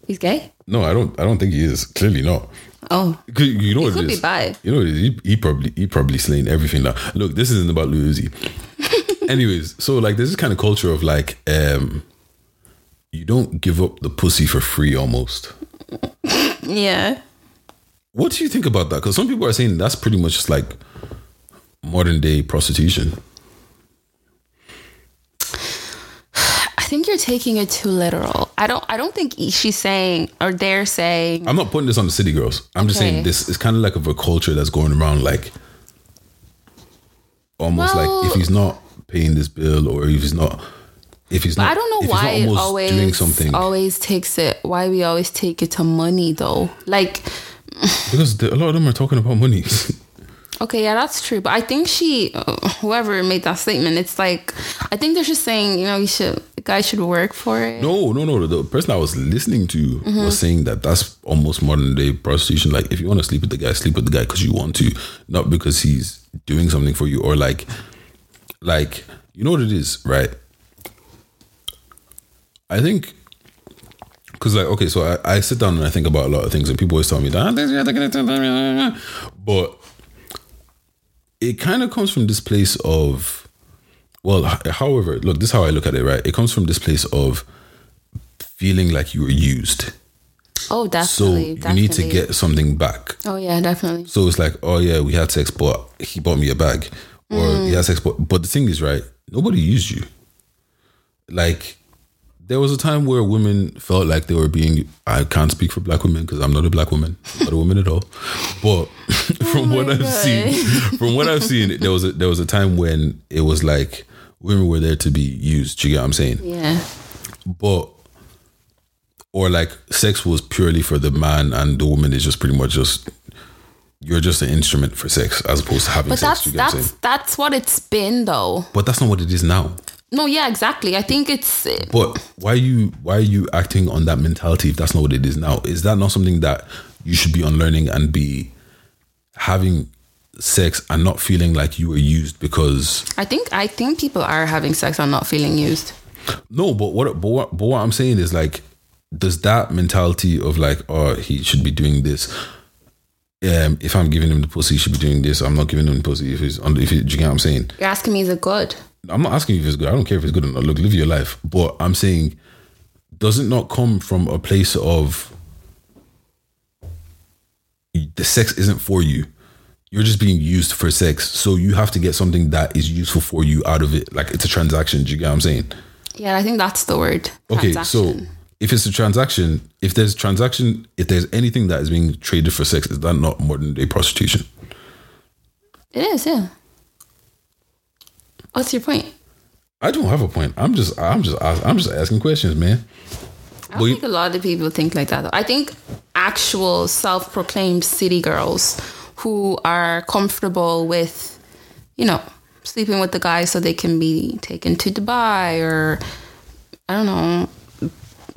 He's gay?
No, I don't. I don't think he is. Clearly not.
Oh,
You know what
could
it
be bi.
You know what it is. He, he probably he probably slaying everything now. Look, this isn't about Lil Uzi. Anyways, so like there's this kind of culture of like um you don't give up the pussy for free almost.
yeah.
What do you think about that? Because some people are saying that's pretty much just like modern day prostitution.
I think you're taking it too literal. I don't. I don't think she's saying or they're saying.
I'm not putting this on the city girls. I'm just saying this is kind of like of a culture that's going around like almost
Well-
like if he's not paying this bill or if he's not if he's not
I don't know why it always
doing something
always takes it. Why we always take it to money though? Like,
because the, a lot of them are talking about money.
okay, yeah, that's true. But I think she, uh, whoever made that statement, it's like I think they're just saying, you know, you should, the guy should work for it.
no, no, no. The person I was listening to
Mm-hmm.
was saying that that's almost modern day prostitution. Like if you want to sleep with the guy, sleep with the guy because you want to, not because he's doing something for you or like, like you know what it is, right? I think because like okay, so I, I sit down and I think about a lot of things, and people always tell me that, ah, but it kind of comes from this place of, well, however, look, this is how I look at it, right? It comes from this place of feeling like you were used,
Oh, definitely.
so you
definitely.
need to get something back.
Oh yeah, definitely.
So it's like, oh yeah, we had sex, but he bought me a bag, or mm. he had sex, but but the thing is, right? Nobody used you. Like, there was a time where women felt like they were being. I can't speak for black women because I'm not a black woman, not a woman at all. But oh from what I've seen, from what I've seen, there was a there was a time when it was like women were there to be used. Do you get what I'm saying?
Yeah.
but or like sex was purely for the man and the woman is just pretty much just you're just an instrument for sex as opposed to having
But
sex.
that's
you get what I'm
that's
saying?
that's what it's been though.
But that's not what it is now.
No, yeah, exactly. I think it's
But why are you why are you acting on that mentality if that's not what it is now? Is that not something that you should be unlearning and be having sex and not feeling like you were used because
I think I think people are having sex and not feeling used.
No, but what but what but what I'm saying is like, does that mentality of like, oh, he should be doing this. Um, if I'm giving him the pussy, he should be doing this. I'm not giving him the pussy if he's. If he, do you get what I'm saying?
You're asking me is it good?
I'm not asking you if it's good. I don't care if it's good or not. Look, live your life. But I'm saying, does it not come from a place of the sex isn't for you? You're just being used for sex, so you have to get something that is useful for you out of it. Like it's a transaction. Do you get what I'm saying?
Yeah, I think that's the word.
Okay, so if it's a transaction, if there's transaction, if there's anything that is being traded for sex, is that not modern day prostitution?
it is, yeah. What's your point?
I don't have a point. I'm just, I'm just, I'm just asking questions, man.
I
Well, you-
think a lot of people think like that. Though. I think actual self-proclaimed city girls who are comfortable with, you know, sleeping with the guy so they can be taken to Dubai or I don't know,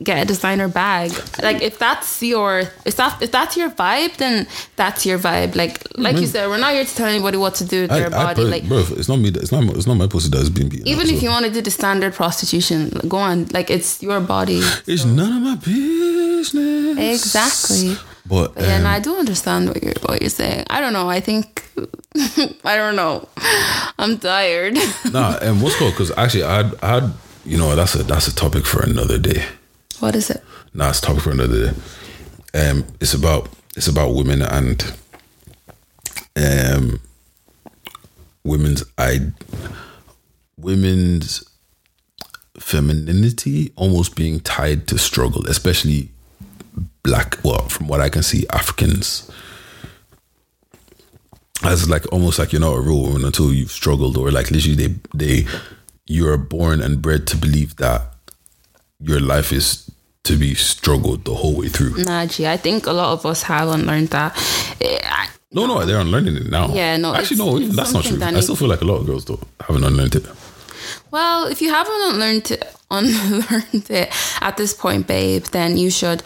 get a designer bag. Like if that's your if that if that's your vibe, then that's your vibe. Like like you said, we're not here to tell anybody what to do with
I,
their
I,
body.
per-
like
bro, it's not me. that- It's not. It's not my pussy that's being beaten.
even
up,
if
so.
you want to do the standard prostitution, go on. Like it's your body.
it's none of my business.
Exactly.
But,
But yeah,
um,
and I do understand what you're what you're saying. I don't know. I think I don't know. I'm tired.
nah, and what's cool Because actually, I I you know, that's a that's a topic for another day.
What is it?
Nah, it's topic for another day. Um, it's about it's about women and um women's I women's femininity almost being tied to struggle, especially black. Well, from what I can see, Africans. As like almost like you're not a real woman until you've struggled, or like literally they they you're born and bred to believe that your life is to be struggled the whole way through.
Nah, I think a lot of us haven't learned that. Eh, I-
No, no, they're unlearning it now.
Yeah, no,
actually, no, that's not true.
that
I still feel like a lot of girls though haven't unlearned it.
Well, if you haven't unlearned it, unlearned it at this point, babe, then you should.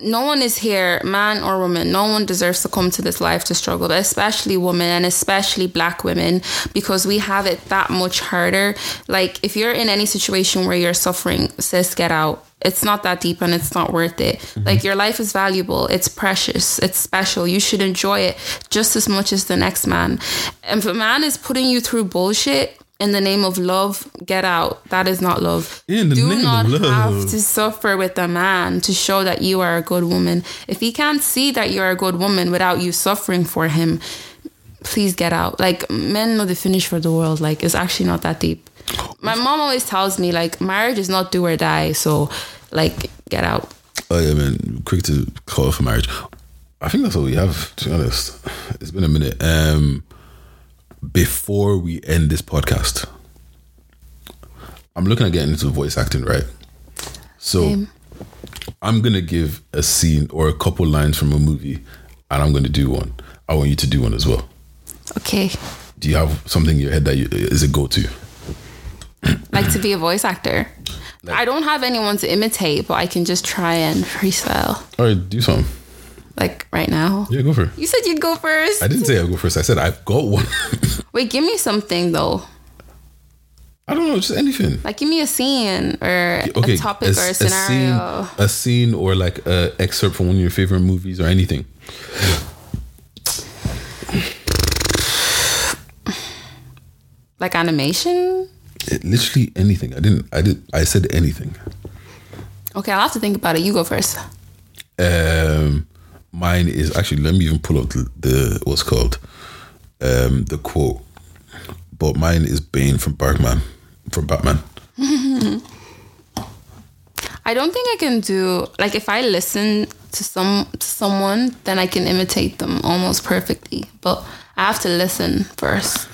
No one is here, man or woman. No one deserves to come to this life to struggle, but especially women and especially black women because we have it that much harder. Like if you're in any situation where you're suffering, sis, get out. it's not that deep and it's not worth it. Mm-hmm. Like your life is valuable, it's precious, it's special. You should enjoy it just as much as the next man. And if a man is putting you through bullshit in the name of love, get out. That is not love.
In the
Do
name of
not
love.
have to suffer with a man to show that you are a good woman. If he can't see that you're a good woman without you suffering for him, please get out. Like men know the finish for the world. Like it's actually not that deep. My mom always tells me like marriage is not do or die. So like get out.
Oh yeah, man. Quick to call for marriage. I think that's all we have. To be honest, it's been a minute. Um, before we end this podcast, I'm looking at getting into voice acting, right? So
Same.
I'm gonna give a scene or a couple lines from a movie, and I'm gonna do one. I want you to do one as well.
Okay.
Do you have something in your head that you, is a go to?
Like to be a voice actor. I don't have anyone to imitate, but I can just try and freestyle.
All right, do something.
Like right now.
Yeah, go for it.
You said you'd go first.
I didn't say I'll go first. I said I've got one.
Wait, give me something though.
I don't know, just anything.
Like give me a scene or
okay,
a topic or a scenario.
scene, a scene or like a excerpt from one of your favorite movies or anything.
like animation.
It- literally anything. I didn't. I did. I said anything.
Okay, I'll have to think about it. You go first.
Um, mine is actually. Let me even pull up the, the what's called um the quote. But mine is Bane from Batman. From Batman.
I don't think I can do like if I listen to some to someone, then I can imitate them almost perfectly. But I have to listen first.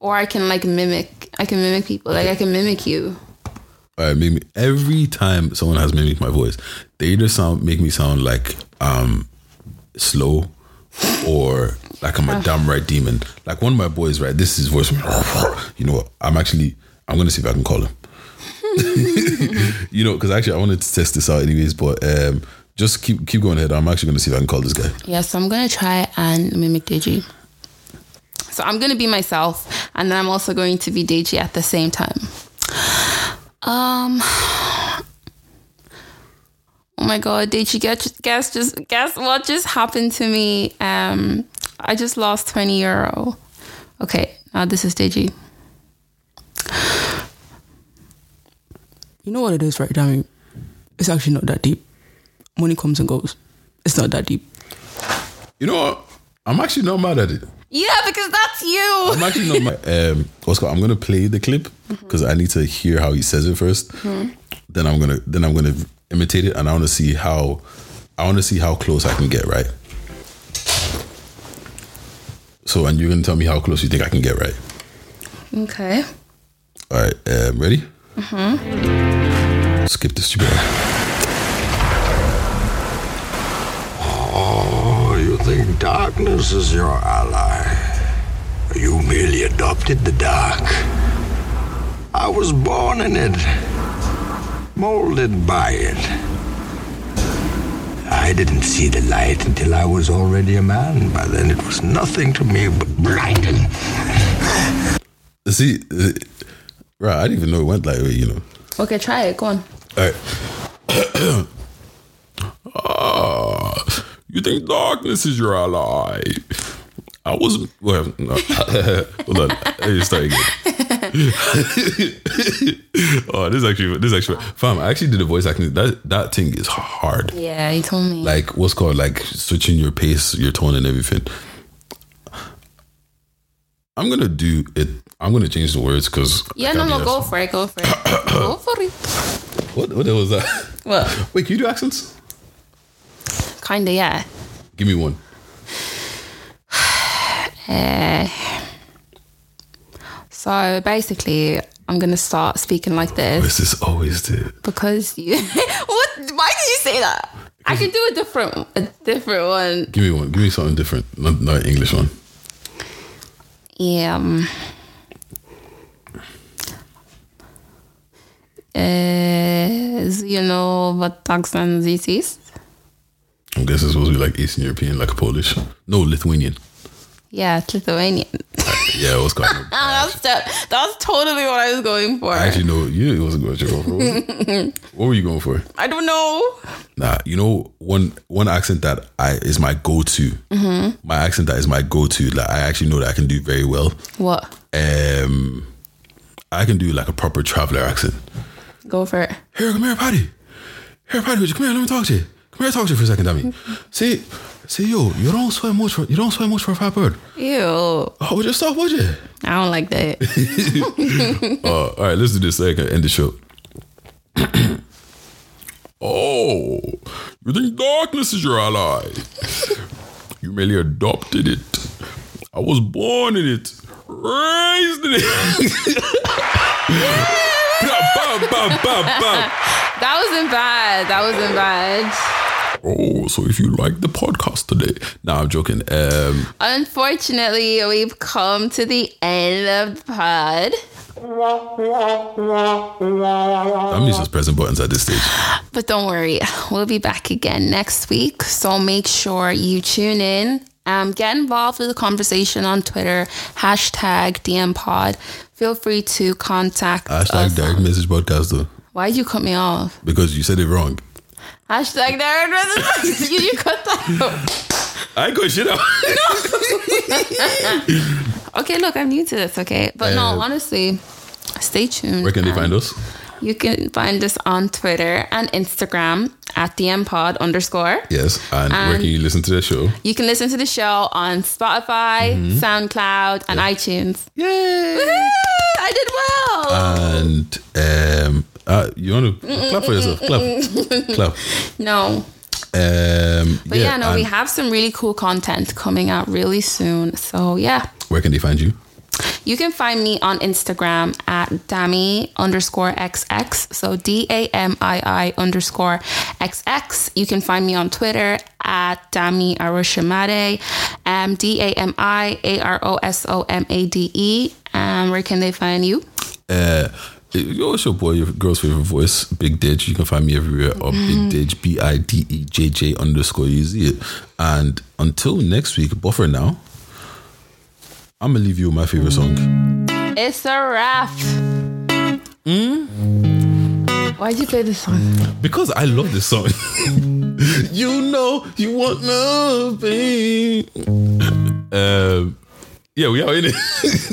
Or I can like mimic. I can mimic people. Like I can mimic you.
All right, make me every time someone has mimicked my voice, they either sound make me sound like um slow or like I'm a damn right demon. Like one of my boys, right? This is his voice. You know what? I'm actually I'm gonna see if I can call him. you know, because actually I wanted to test this out anyways, but um just keep keep going ahead. I'm actually gonna see if I can call this guy.
Yeah, so I'm gonna try and mimic Deji. So I'm gonna be myself, and then I'm also going to be Deji at the same time. Um. Oh my god, Deji, guess, guess just guess what just happened to me. Um, I just lost twenty euro. Okay, now this is Deji.
You know what it is, right, Damien? It's actually not that deep. Money comes and goes. It's not that deep.
You know what? I'm actually not mad at it.
Yeah, because that's you.
I'm actually not mad. Um, Oscar, I'm gonna play the clip because I need to hear how he says it 1st Then I'm gonna then I'm gonna imitate it, and I want to see how I want to see how close I can get. Right. So, and you're gonna tell me how close you think I can get. Right.
Okay.
All right. Um, ready? Mm-hmm. Skip the stupid. one.
Oh, you think darkness is your ally? You merely adopted the dark. I was born in it, molded by it. I didn't see the light until I was already a man. By then, it was nothing to me but blinding.
See, uh, right? I didn't even know it went that way. You know.
Okay, try it. Go on.
All right. Ah, you think darkness is your ally? I was well. No. Hold on. Let me start again. oh, this is actually this is actually fam. I actually did a voice acting. That that thing is hard.
Yeah, you told me.
Like what's called like switching your pace, your tone, and everything. I'm gonna do it. I'm gonna change the words because
yeah, no, no, go for it. Go for it. go for it.
What what was that?
What?
Wait, can you do accents?
Kinda, yeah.
Give me one.
Uh, so basically, I'm gonna start speaking like this
This is always the
because you. what? Why did you say that? I can do a different, a different one.
Give me one. Give me something different. Not not an English one.
Yeah. um, Uh, you know what accent this is?
I guess it's supposed to be like Eastern European, like Polish. No, Lithuanian.
Yeah, it's Lithuanian.
Yeah, it was good.
that's that, that's totally what I was going for.
I actually know you knew it wasn't what you were going for. what were you going for?
I don't know.
Nah, you know one one accent that I is my go to.
Mm-hmm.
My accent that is my go to. Like I actually know that I can do very well.
What?
Um, I can do like a proper traveler accent.
Go for it.
Here, come here, Patty. Here, Patty, would you come here? Let me talk to you. Come here, talk to you for a second, dummy. see, see, yo, you don't swear much for you don't swear much for a fat bird.
Ew.
Oh, would you stop, would you?
I don't like that.
Uh, all right, let's do this can end the show. oh, you think darkness is your ally? you merely adopted it. I was born in it, raised in it.
That wasn't bad. That wasn't bad.
Oh, so if you like the podcast today, nah, I'm joking. Um,
Unfortunately, we've come to the end of the pod.
I'm just pressing buttons at this stage.
But don't worry, we'll be back again next week. So make sure you tune in. Um, get involved with the conversation on Twitter, hashtag DMPod. Feel free to contact
Hashtag
us.
Hashtag direct message podcast though,
Why'd you cut me off?
because you said it wrong.
Hashtag direct message. you, you cut that out.
I going shit out. No.
okay, look, I'm new to this, okay? But no, honestly, stay tuned.
Where can they find us?
You can find us on Twitter and Instagram at DMPod underscore.
Yes, and where can you listen to the show?
You can listen to the show on Spotify,
Mm-hmm.
SoundCloud, and iTunes.
Yay!
I did well.
And um, uh, you want to clap for yourself? Clap, clap.
no.
Um,
But yeah, no, we have some really cool content coming out really soon. So yeah.
Where can they find you?
You can find me on Instagram at Dami underscore XX. So D A M I I underscore XX. You can find me on Twitter at Dami Arosomade. Um, D A M I A R O S O M A D E. Um, where can they find you?
Uh, yo, it's your boy, your girl's favorite voice, Big Didge. You can find me everywhere on Big Didge, B I D E J J underscore. You see it. And until next week, buffer now. I'm gonna leave you with my favorite song.
It's a wrap. Why'd you play this song?
Because I love this song. you know you want nothing. Um, yeah, we are in it.